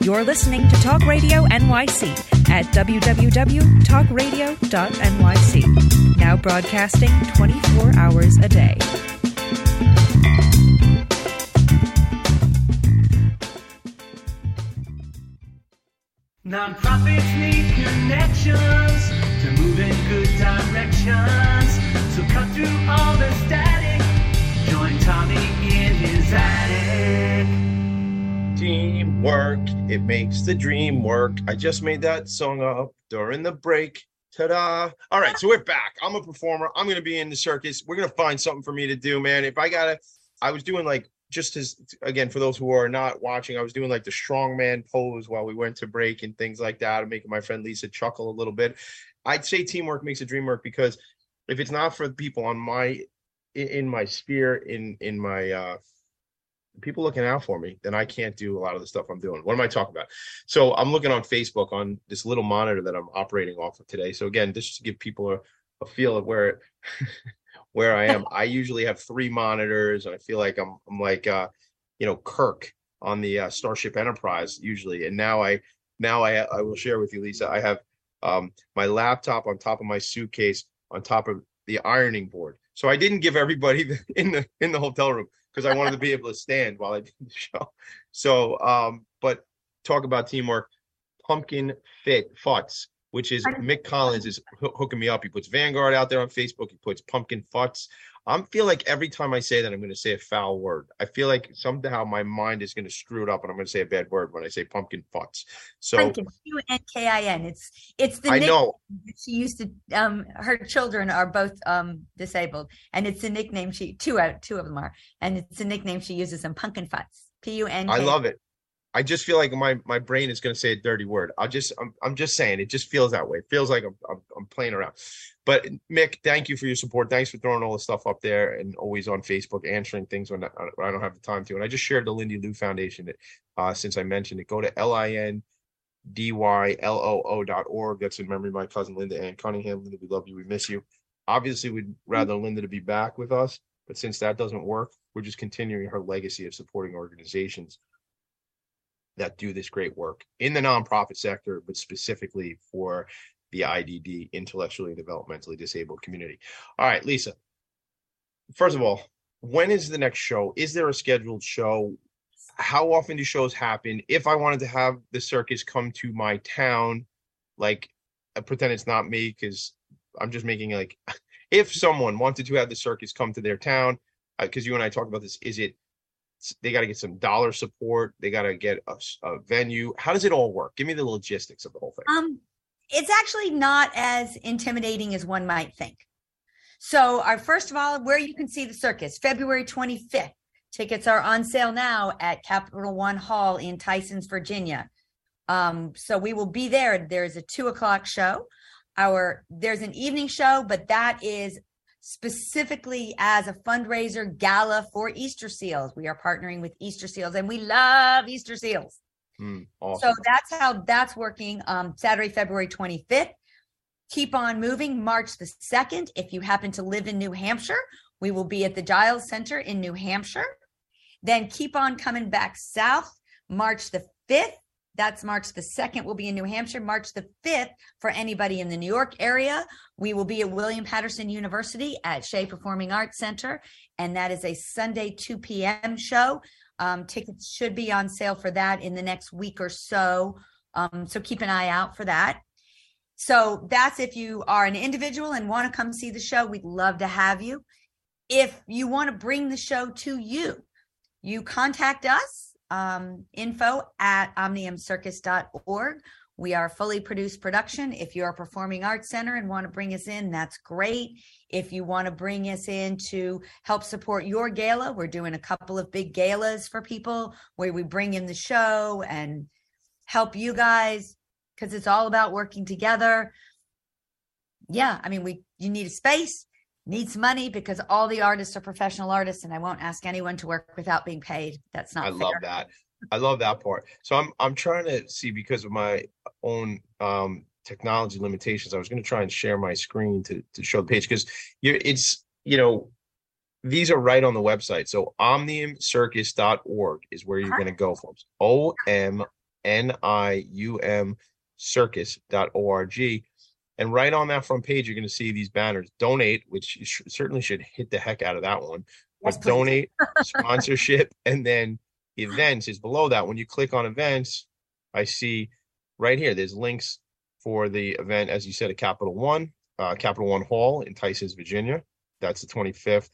[SPEAKER 7] You're listening to Talk Radio NYC at www.talkradio.nyc. Now broadcasting 24 hours a day.
[SPEAKER 5] Nonprofits need connections to move in good directions. So cut through all the static.
[SPEAKER 1] Teamwork, it makes the dream work. I just made that song up during the break. Ta-da! All right, so we're back. I'm a performer. I'm gonna be in the circus. We're gonna find something for me to do, man. If I gotta, I was doing like just as again for those who are not watching, I was doing like the strongman pose while we went to break and things like that, and making my friend Lisa chuckle a little bit. I'd say teamwork makes a dream work because if it's not for the people on my in my sphere in in my uh people looking out for me, then I can't do a lot of the stuff I'm doing. What am I talking about? So I'm looking on Facebook on this little monitor that I'm operating off of today. So again, just to give people a, a feel of where [LAUGHS] where I am. I usually have three monitors, and I feel like I'm I'm like uh, you know Kirk on the uh, Starship Enterprise usually. And now I now I I will share with you, Lisa. I have um, my laptop on top of my suitcase on top of the ironing board. So I didn't give everybody [LAUGHS] in the in the hotel room because I wanted to be able to stand while I did the show. So, um, but talk about teamwork. Pumpkin Fit Futz, which is Mick Collins is hoo- hooking me up. He puts Vanguard out there on Facebook. He puts Punkin Futz. I feel like every time I say that, I'm going to say a foul word. I feel like somehow my mind is going to screw it up, and I'm going to say a bad word when I say pumpkin futz. So
[SPEAKER 2] Pumpkin, U N K I N. It's it's the
[SPEAKER 1] I know.
[SPEAKER 2] she used to. Um, her children are both um disabled, and it's a nickname she two out two of them are, and it's a nickname she uses. in Punkin Futz. P U N.
[SPEAKER 1] I love it. I just feel like my my brain is going to say a dirty word. I'll just I'm I'm just saying it just feels that way. It feels like I'm, I'm playing around. But Mick, thank you for your support. Thanks for throwing all the stuff up there and always on Facebook answering things when I, don't have the time to. And I just shared the Lindy Loo Foundation uh, since I mentioned it. Go to L I N D Y L O O dot org. That's in memory of my cousin Linda Ann Cunningham. Linda, we love you. We miss you. Obviously, we'd rather Linda to be back with us, but since that doesn't work, we're just continuing her legacy of supporting organizations that do this great work in the nonprofit sector, but specifically for the IDD, intellectually and developmentally disabled community. All right, Lisa. First of all, when is the next show? Is there a scheduled show? How often do shows happen? If I wanted to have the circus come to my town, like I pretend it's not me because I'm just making like [LAUGHS] if someone wanted to have the circus come to their town, because you and I talked about this, is it they got to get some dollar support. They got to get a venue. How does it all work? Give me the logistics of the whole thing.
[SPEAKER 2] Um, it's actually not as intimidating as one might think. So, our first of all, where you can see the circus, February 25th. Tickets are on sale now at Capital One Hall in Tysons, Virginia. Um, so we will be there. There's a two o'clock show. Our there's an evening show, but that is specifically as a fundraiser gala for Easter seals. We are partnering with Easter seals, and we love Easter seals.
[SPEAKER 1] Hmm, awesome.
[SPEAKER 2] So that's how that's working. Um, Saturday, February 25th. Keep on moving March the 2nd. If you happen to live in New Hampshire, we will be at the Giles Center in New Hampshire. Then keep on coming back south March the 5th. That's March the 2nd. We'll be in New Hampshire. March the 5th for anybody in the New York area. We will be at William Paterson University at Shea Performing Arts Center. And that is a Sunday 2 p.m. show. Um, tickets should be on sale for that in the next week or so. Um, so keep an eye out for that. So that's if you are an individual and want to come see the show, we'd love to have you. If you want to bring the show to you, you contact us, um, info at omniumcircus.org. We are fully produced production. If you're a performing arts center and want to bring us in, that's great. If you want to bring us in to help support your gala, we're doing a couple of big galas for people where we bring in the show and help you guys because it's all about working together. Yeah, I mean, we you need a space, need some money because all the artists are professional artists, and I won't ask anyone to work without being paid. That's not.
[SPEAKER 1] I
[SPEAKER 2] fair.
[SPEAKER 1] love that. I love that part. So I'm I'm trying to see because of my own um technology limitations. I was going to try and share my screen to to show the page because it's you know these are right on the website. So omniumcircus.org is where you're going to go, folks. O M N I U M circus.org. And right on that front page, you're going to see these banners donate, which you sh- certainly should hit the heck out of that one.
[SPEAKER 2] Yes,
[SPEAKER 1] But
[SPEAKER 2] please.
[SPEAKER 1] donate, sponsorship, and then events is below that. When you click on events, I see right here, there's links for the event, as you said, at Capital One, uh, Capital One Hall in Tysons, Virginia. That's the 25th.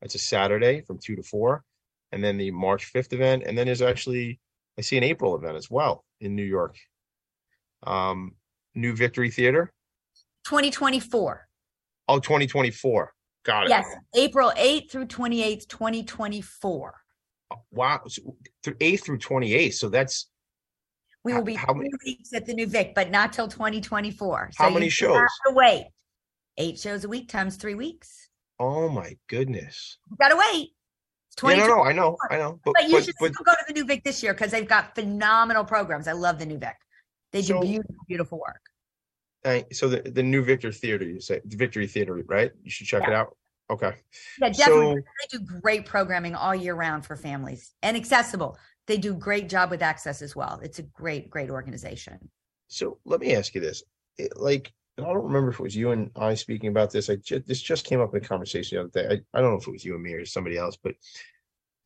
[SPEAKER 1] That's a Saturday from 2 to 4. And then the March 5th event. And then there's actually, I see an April event as well in New York. Um, New Victory Theater.
[SPEAKER 2] 2024.
[SPEAKER 1] Oh, 2024. Got it.
[SPEAKER 2] Yes, April 8th through 28th, 2024.
[SPEAKER 1] Wow. So, th- 8th through 28th. So that's
[SPEAKER 2] We will be
[SPEAKER 1] How many-
[SPEAKER 2] three weeks at the New Vic, but not till 2024. So
[SPEAKER 1] How many shows?
[SPEAKER 2] to wait. Eight shows a week times three weeks.
[SPEAKER 1] oh my goodness.
[SPEAKER 2] You gotta wait. It's
[SPEAKER 1] Yeah, no, no, I know, I know. But
[SPEAKER 2] But you
[SPEAKER 1] but,
[SPEAKER 2] should
[SPEAKER 1] but
[SPEAKER 2] still go to the New Vic this year because they've got phenomenal programs. I love the New Vic. They do
[SPEAKER 1] So-
[SPEAKER 2] beautiful, beautiful work.
[SPEAKER 1] uh, so the, the new Victor Theater, you say the Victory Theater, right? You should check it out. Okay.
[SPEAKER 2] Yeah, definitely.
[SPEAKER 1] So
[SPEAKER 2] they do great programming all year round for families and accessible. They do great job with access as well. It's a great, great organization.
[SPEAKER 1] so let me ask you this. It, like I don't remember if it was you and I speaking about this. I ju- this just came up in a conversation the other day. I, I don't know if it was you and me or somebody else, but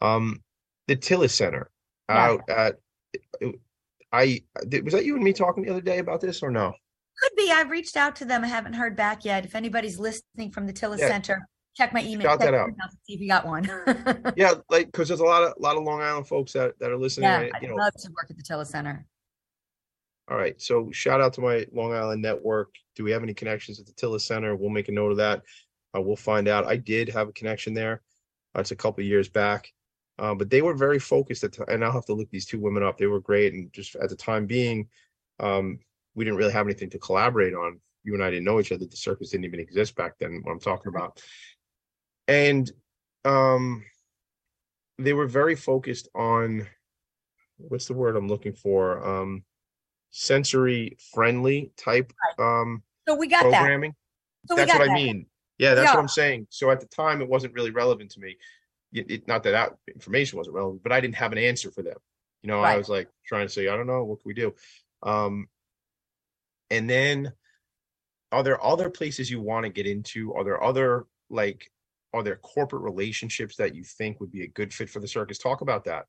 [SPEAKER 1] um the Tilles Center
[SPEAKER 2] Yeah.
[SPEAKER 1] out at I did- was that you and me talking the other day about this or no?
[SPEAKER 2] Could be. I've reached out to them. I haven't heard back yet. If anybody's listening from the Tilles
[SPEAKER 1] Yeah.
[SPEAKER 2] Center, check my email.
[SPEAKER 1] Shout
[SPEAKER 2] check
[SPEAKER 1] that out.
[SPEAKER 2] See if you got one. [LAUGHS]
[SPEAKER 1] Yeah, like because there's a lot of lot of Long Island folks that that are listening.
[SPEAKER 2] yeah,
[SPEAKER 1] right?
[SPEAKER 2] I'd
[SPEAKER 1] know,
[SPEAKER 2] love to work at the Tilles Center.
[SPEAKER 1] All right. So shout out to my Long Island network. Do we have any connections at the Tilles Center? We'll make a note of that. Uh, we'll find out. I did have a connection there. Uh, it's a couple years back. Uh, but they were very focused at, and I'll have to look these two women up. They were great. And just at the time being, um, we didn't really have anything to collaborate on. You and I didn't know each other. The circus didn't even exist back then, what I'm talking about. And um, they were very focused on what's the word I'm looking for? Um, sensory friendly type um
[SPEAKER 2] So we got that.
[SPEAKER 1] programming.
[SPEAKER 2] So we
[SPEAKER 1] That's what I
[SPEAKER 2] that.
[SPEAKER 1] mean. Yeah, that's what I'm saying. So at the time, it wasn't really relevant to me. It, it- not that that information wasn't relevant, but I didn't have an answer for them. You know, I was like trying to say, I don't know, what can we do? Um, and then, are there other places you want to get into? Are there other like, are there corporate relationships that you think would be a good fit for the circus? Talk about that.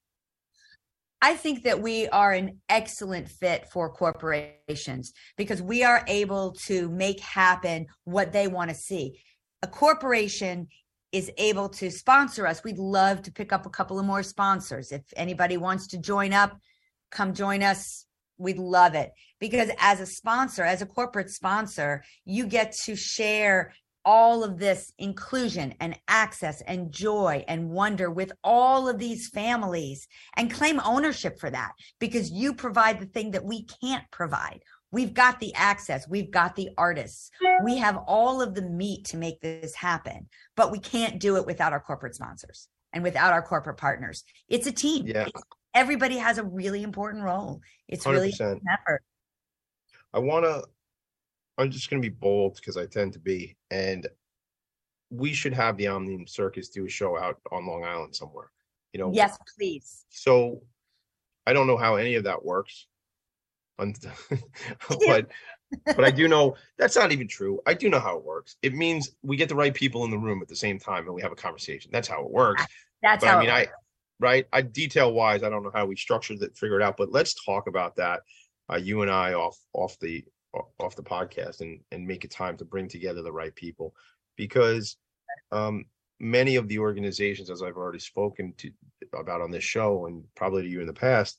[SPEAKER 2] I think that we are an excellent fit for corporations because we are able to make happen what they want to see. A corporation is able to sponsor us. We'd love to pick up a couple of more sponsors. If anybody wants to join up, come join us. We'd love it because as a sponsor, as a corporate sponsor, you get to share all of this inclusion and access and joy and wonder with all of these families and claim ownership for that because you provide the thing that we can't provide. We've got the access, we've got the artists, we have all of the meat to make this happen, but we can't do it without our corporate sponsors and without our corporate partners. It's a team.
[SPEAKER 1] Yeah.
[SPEAKER 2] It's- everybody has a really important role. It's really
[SPEAKER 1] 100%.
[SPEAKER 2] an effort.
[SPEAKER 1] I want to I'm just going to be bold because I tend to be, and we should have the Omnium Circus do a show out on Long Island somewhere. You know,
[SPEAKER 2] Yes, please.
[SPEAKER 1] so I don't know how any of that works. [LAUGHS] [LAUGHS] But but I do know that's not even true. I do know how it works. It means we get the right people in the room at the same time and we have a conversation. That's how it works.
[SPEAKER 2] That's
[SPEAKER 1] but
[SPEAKER 2] how
[SPEAKER 1] I mean,
[SPEAKER 2] it
[SPEAKER 1] I right. I detail wise, I don't know how we structured it, figure it out. But let's talk about that. Uh, you and I off off the off the podcast and and make it time to bring together the right people because um, many of the organizations, as I've already spoken to about on this show and probably to you in the past,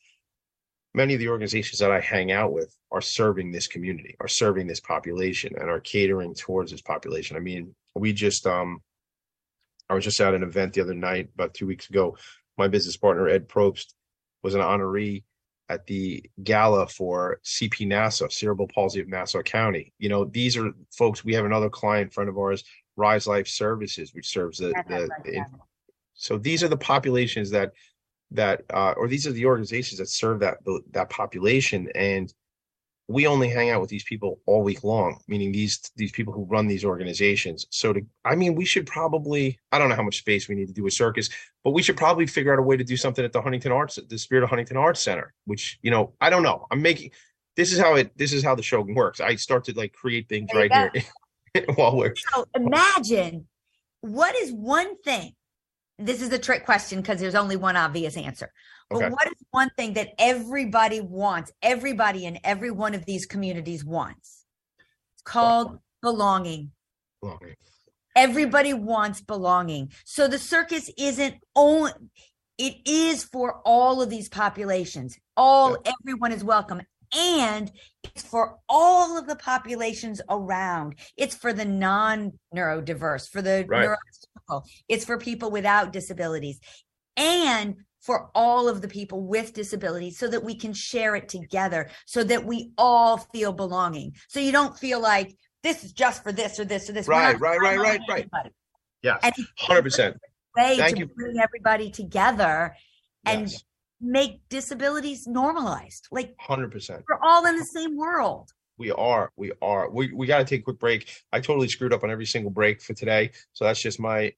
[SPEAKER 1] many of the organizations that I hang out with are serving this community, are serving this population, and are catering towards this population. I mean, we just um, I was just at an event the other night about two weeks ago. My business partner Ed Probst was an honoree at the gala for CP Nassau, Cerebral Palsy of Nassau County. You know, these are folks. We have another client friend of ours, Rise Life Services, which serves the, the, the so these are the populations that that uh, or these are the organizations that serve that that population and we only hang out with these people all week long meaning these these people who run these organizations. So to i mean we should probably i don't know how much space we need to do a circus but we should probably figure out a way to do something at the huntington arts the spirit of huntington arts center which you know i don't know. I'm making this is how it this is how the show works. I start to like create things right here [LAUGHS] while we're
[SPEAKER 2] So imagine what is one thing. This is a trick question because there's only one obvious answer. But
[SPEAKER 1] Okay.
[SPEAKER 2] what is one thing that everybody wants? Everybody in every one of these communities wants. It's called belonging.
[SPEAKER 1] belonging.
[SPEAKER 2] Everybody wants belonging. So the circus isn't only it is for all of these populations. All everyone is welcome. And it's for all of the populations around. It's for the non-neurodiverse, for the
[SPEAKER 1] Right.
[SPEAKER 2] Neurotypical. It's for people without disabilities. And for all of the people with disabilities so that we can share it together so that we all feel belonging. So you don't feel like this is just for this or this or this.
[SPEAKER 1] Right, right, right, right, right.
[SPEAKER 2] and
[SPEAKER 1] 100%
[SPEAKER 2] way
[SPEAKER 1] Thank
[SPEAKER 2] to
[SPEAKER 1] you.
[SPEAKER 2] bring everybody together and
[SPEAKER 1] yes
[SPEAKER 2] make disabilities normalized. Like
[SPEAKER 1] 100%
[SPEAKER 2] we're all in the same world.
[SPEAKER 1] We are. We are. We we got to take a quick break. I totally screwed up on every single break for today. So that's just my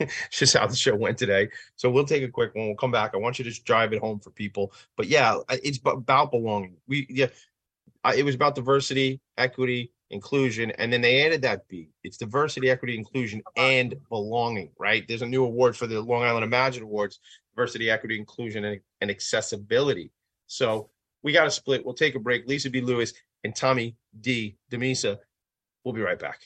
[SPEAKER 1] [LAUGHS] just how the show went today. So we'll take a quick one. We'll come back. I want you to just drive it home for people. But yeah, it's about belonging. We yeah, it was about diversity, equity, inclusion, and then they added that B. It's diversity, equity, inclusion, and belonging. Right? There's a new award for the Long Island Imagine Awards: diversity, equity, inclusion, and, and accessibility. So we got to split. We'll take a break. Lisa B. Lewis and Tommy D. Demisa. We'll be right back.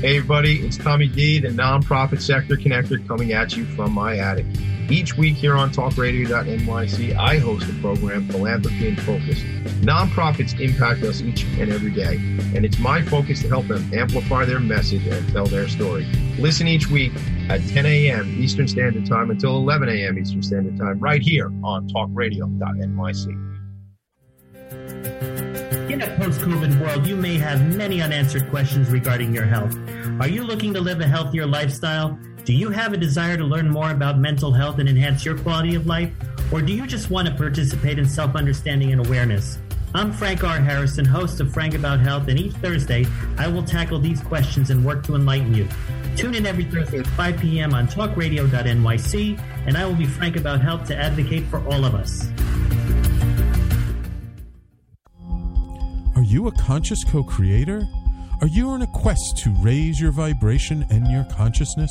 [SPEAKER 1] Hey, everybody, it's Tommy D, the nonprofit sector connector, coming at you from my attic. Each week here on talkradio.nyc, I host a program, Philanthropy in Focus. Nonprofits impact us each and every day, and it's my focus to help them amplify their message and tell their story. Listen each week at 10 a.m. Eastern Standard Time until 11 a.m. Eastern Standard Time, right here on talkradio.nyc.
[SPEAKER 8] In a post COVID world, you may have many unanswered questions regarding your health. Are you looking to live a healthier lifestyle? Do you have a desire to learn more about mental health and enhance your quality of life? Or do you just want to participate in self understanding and awareness? I'm Frank R. Harrison, host of Frank About Health, and each Thursday I will tackle these questions and work to enlighten you. Tune in every Thursday at 5 p.m. on talkradio.nyc, and I will be frank about health to advocate for all of us.
[SPEAKER 9] Are you a conscious co creator? Are you on a quest to raise your vibration and your consciousness?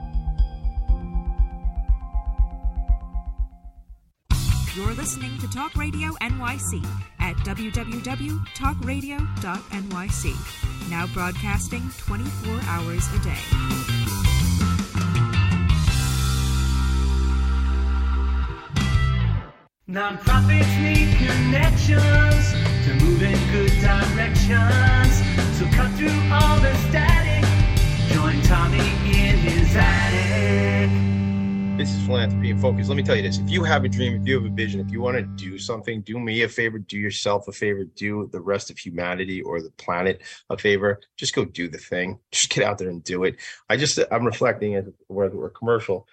[SPEAKER 7] You're listening to Talk Radio NYC at www.talkradio.nyc. Now broadcasting 24 hours a day.
[SPEAKER 5] Nonprofits need connections to move in good directions. So cut through all the static. Join Tommy
[SPEAKER 1] philanthropy in focus. Let me tell you this: if you have a dream, if you have a vision, if you want to do something, do me a favor, do yourself a favor, do the rest of humanity or the planet a favor. Just go do the thing. [LAUGHS] Just get out there and do it. I just I'm reflecting as we're, we're commercial.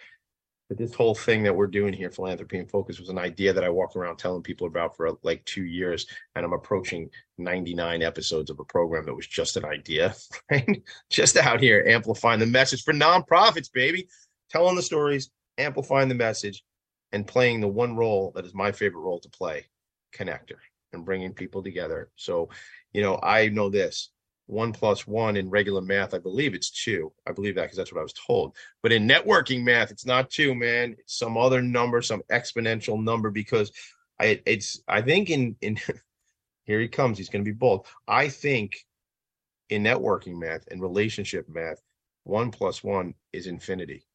[SPEAKER 1] But this whole thing that we're doing here, philanthropy in focus, was an idea that I walked around telling people about for like two years, and I'm approaching 99 episodes of a program that was just an idea, [LAUGHS] right? Just out here amplifying the message for nonprofits, baby telling the stories, amplifying the message, and playing the one role that is my favorite role to play connector and bringing people together. So, you know, I know this one plus one in regular math, I believe it's two. I believe that because that's what I was told. But in networking math, it's not two, man. It's some other number, some exponential number, because I it's I think in in [LAUGHS] here he comes, he's gonna be bold. I think in networking math and relationship math, one plus one is infinity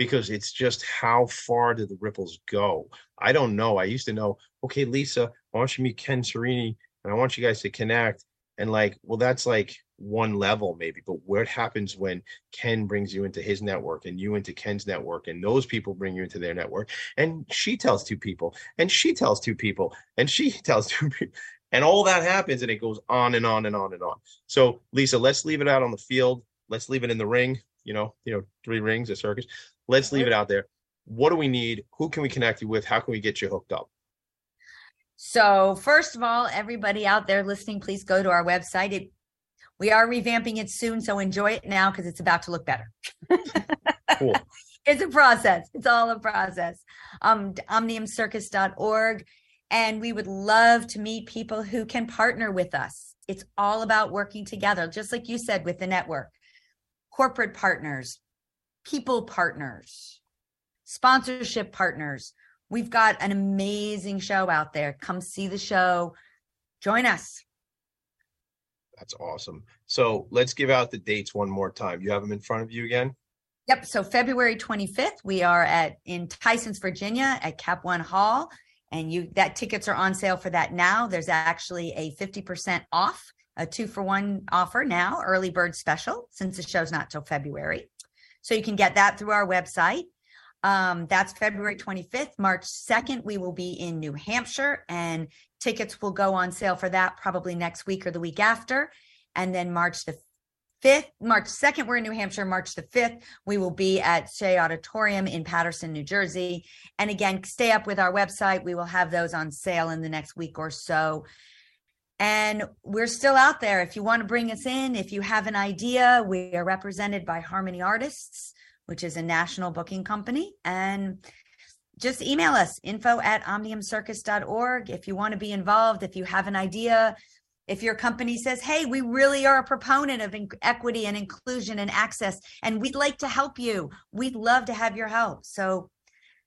[SPEAKER 1] because it's just how far do the ripples go? I don't know. I used to know, okay, Lisa, I want you to meet Ken Serini and I want you guys to connect. And like, well, that's like one level maybe, but what happens when Ken brings you into his network and you into Ken's network and those people bring you into their network and she tells two people and she tells two people and she [LAUGHS] tells two people and all that happens and it goes on and on and on and on. So Lisa, let's leave it out on the field. Let's leave it in the ring, you know, you know, three rings, a circus. Let's leave it out there. What do we need? Who can we connect you with? How can we get you hooked up?
[SPEAKER 2] So, first of all, everybody out there listening, please go to our website. It, we are revamping it soon, so enjoy it now because it's about to look better.
[SPEAKER 1] cool. [LAUGHS]
[SPEAKER 2] It's a process. It's all a process. Um, omniumcircus.org. And we would love to meet people who can partner with us. It's all about working together, just like you said with the network. Corporate partners, people partners, sponsorship partners. We've got an amazing show out there. Come see the show. Join us.
[SPEAKER 1] That's awesome. So let's give out the dates one more time. You have them in front of you again?
[SPEAKER 2] Yep. So February 25th, we are at in Tysons, Virginia at Cap One Hall. And you that tickets are on sale for that now. There's actually a 50% off, a two for one offer now, early bird special, since the show's not till February. So you can get that through our website. Um, that's February 25th. March 2nd, we will be in New Hampshire, and tickets will go on sale for that probably next week or the week after. And then March the 5th, March 2nd, we're in New Hampshire. March the 5th, we will be at Shea Auditorium in Paterson, New Jersey. And again, stay up with our website. We will have those on sale in the next week or so. And we're still out there. If you want to bring us in, if you have an idea, we are represented by Harmony Artists, which is a national booking company. And just email us info at omniumcircus.org if you want to be involved, if you have an idea, if your company says, hey, we really are a proponent of equity and inclusion and access, and we'd like to help you, we'd love to have your help. So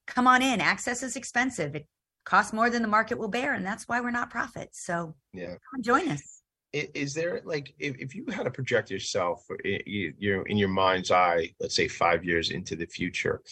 [SPEAKER 2] come on in. Access is expensive. It cost more than the market will bear and that's why we're not profits. So
[SPEAKER 1] yeah.
[SPEAKER 2] join us.
[SPEAKER 1] Is there like if, if you had to project yourself uh, you know in your mind's eye let's say five years into the future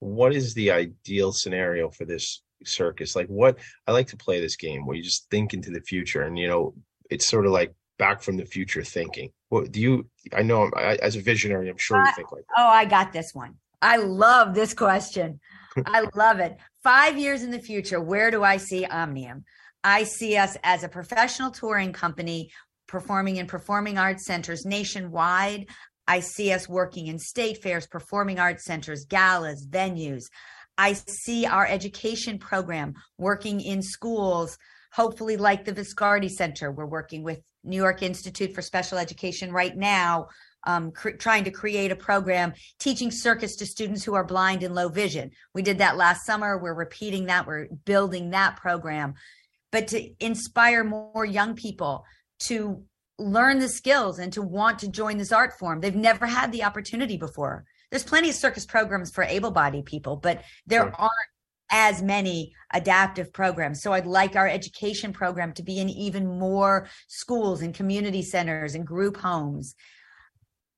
[SPEAKER 1] what is the ideal scenario for this circus? Like what i like to play this game where you just think into the future and you know it's sort of like back from the future thinking. What do you i know I, as a visionary i'm sure you think like
[SPEAKER 2] that. oh i got this one. I love this question. I love it. Five years in the future, where do I see Omnium? I see us as a professional touring company performing in performing arts centers nationwide. I see us working in state fairs, performing arts centers, galas, venues. I see our education program working in schools, hopefully, like the Viscardi Center. We're working with New York Institute for Special Education right now um, cr- trying to create a program teaching circus to students who are blind and low vision. We did that last summer. We're repeating that. We're building that program. But to inspire more young people to learn the skills and to want to join this art form, they've never had the opportunity before. There's plenty of circus programs for able bodied people, but there sure. aren't as many adaptive programs. So I'd like our education program to be in even more schools and community centers and group homes.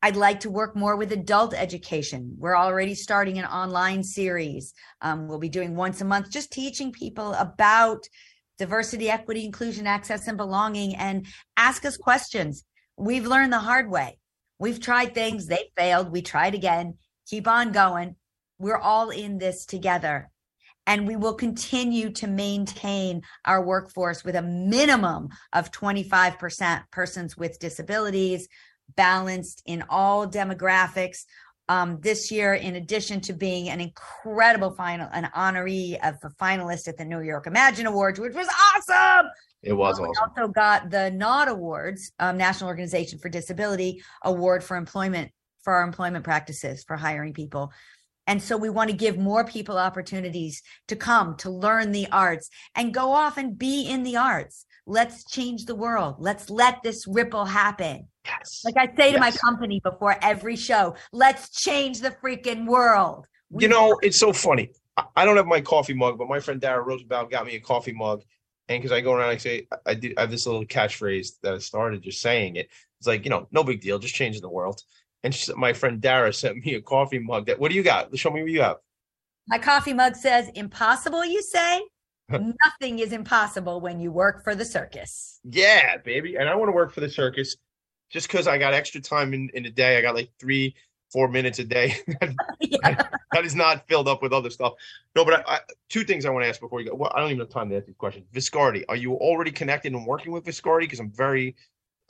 [SPEAKER 2] I'd like to work more with adult education. We're already starting an online series. Um, we'll be doing once a month, just teaching people about diversity, equity, inclusion, access, and belonging, and ask us questions. We've learned the hard way. We've tried things, they failed. We tried again. Keep on going. we're all in this together. And we will continue to maintain our workforce with a minimum of 25% persons with disabilities, balanced in all demographics. Um, this year, in addition to being an incredible final, an honoree of a finalist at the New York Imagine Awards, which was awesome.
[SPEAKER 1] It was
[SPEAKER 2] We
[SPEAKER 1] awesome.
[SPEAKER 2] also got the NOD Awards, um, National Organization for Disability Award for employment for our employment practices for hiring people. And so we want to give more people opportunities to come to learn the arts and go off and be in the arts. Let's change the world. Let's let this ripple happen.
[SPEAKER 1] Yes.
[SPEAKER 2] Like I say to my company before every show, let's change the freaking world. We
[SPEAKER 1] You know, it's so funny. I- I don't have my coffee mug, but my friend Dara Rosenbaum got me a coffee mug. And because I go around and say, I, I do I have this little catchphrase that I started just saying it. It's like, you know, no big deal, just changing the world. And she, my friend Dara [LAUGHS] sent me a coffee mug that, what do you got? Show me what you have.
[SPEAKER 2] My coffee mug says, impossible, you say? Nothing is impossible when you work for the circus.
[SPEAKER 1] Yeah, baby. And I want to work for the circus just because I got extra time in, in a day. I got like three, four minutes a day. [LAUGHS] [LAUGHS] that is not filled up with other stuff. No, but I, I, two things I want to ask before you go. Well, I don't even have time to ask these questions. Viscardi, are you already connected and working with Viscardi? Because I'm very,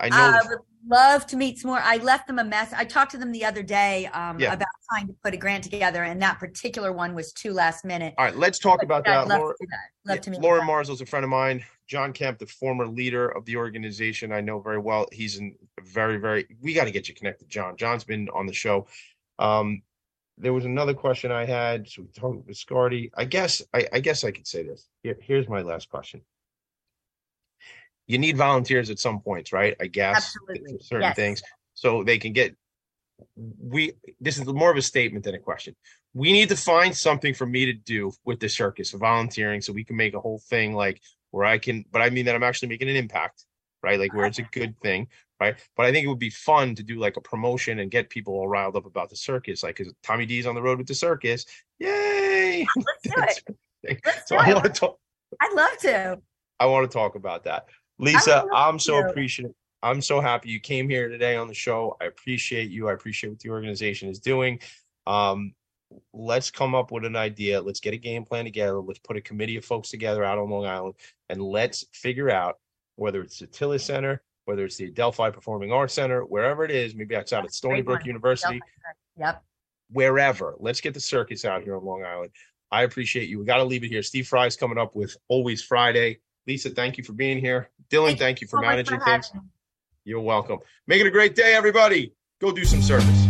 [SPEAKER 1] I know.
[SPEAKER 2] I would love to meet some more. I left them a mess. I talked to them the other day um,
[SPEAKER 1] Yeah.
[SPEAKER 2] about trying to put a grant together, and that particular one was too last minute.
[SPEAKER 1] all right, let's talk about that.
[SPEAKER 2] love
[SPEAKER 1] Laura,
[SPEAKER 2] to that. Love to meet
[SPEAKER 1] Lauren
[SPEAKER 2] them.
[SPEAKER 1] Marzel's a friend of mine. John Kemp, the former leader of the organization, I know very well. He's in very, very. We got to get you connected, John. John's been on the show. Um, there was another question I had. So we talked with Viscardi. I guess I, I guess I could say this. Here, here's my last question. You need volunteers at some points, right? I guess certain
[SPEAKER 2] Yes.
[SPEAKER 1] things, so they can get. We this is more of a statement than a question we need to find something for me to do with the circus volunteering so we can make a whole thing like where i can but i mean that i'm actually making an impact right like where it's a good thing right but i think it would be fun to do like a promotion and get people all riled up about the circus like because tommy d's on the road with the circus yay
[SPEAKER 2] Let's do [LAUGHS] it. Let's
[SPEAKER 1] so
[SPEAKER 2] do
[SPEAKER 1] i
[SPEAKER 2] it.
[SPEAKER 1] want to talk
[SPEAKER 2] I'd love to.
[SPEAKER 1] I want to talk about that. Lisa, I'm so
[SPEAKER 2] you.
[SPEAKER 1] appreciative. I'm so happy you came here today on the show. I appreciate you. I appreciate what the organization is doing. Um, let's come up with an idea. Let's get a game plan together. Let's put a committee of folks together out on Long Island and let's figure out whether it's the Tilles Center, whether it's the Adelphi Performing Arts Center, wherever it is, maybe outside at Stony Brook. University
[SPEAKER 2] Yep.
[SPEAKER 1] wherever. Let's get the circus out here on Long Island. I appreciate you. We got to leave it here. Steve Fry's coming up with Always Friday. Lisa, thank you for being here. Dylan, thank you for
[SPEAKER 2] so much for
[SPEAKER 1] managing things.
[SPEAKER 2] me.
[SPEAKER 1] You're welcome. Make it a great day, everybody. Go do some service.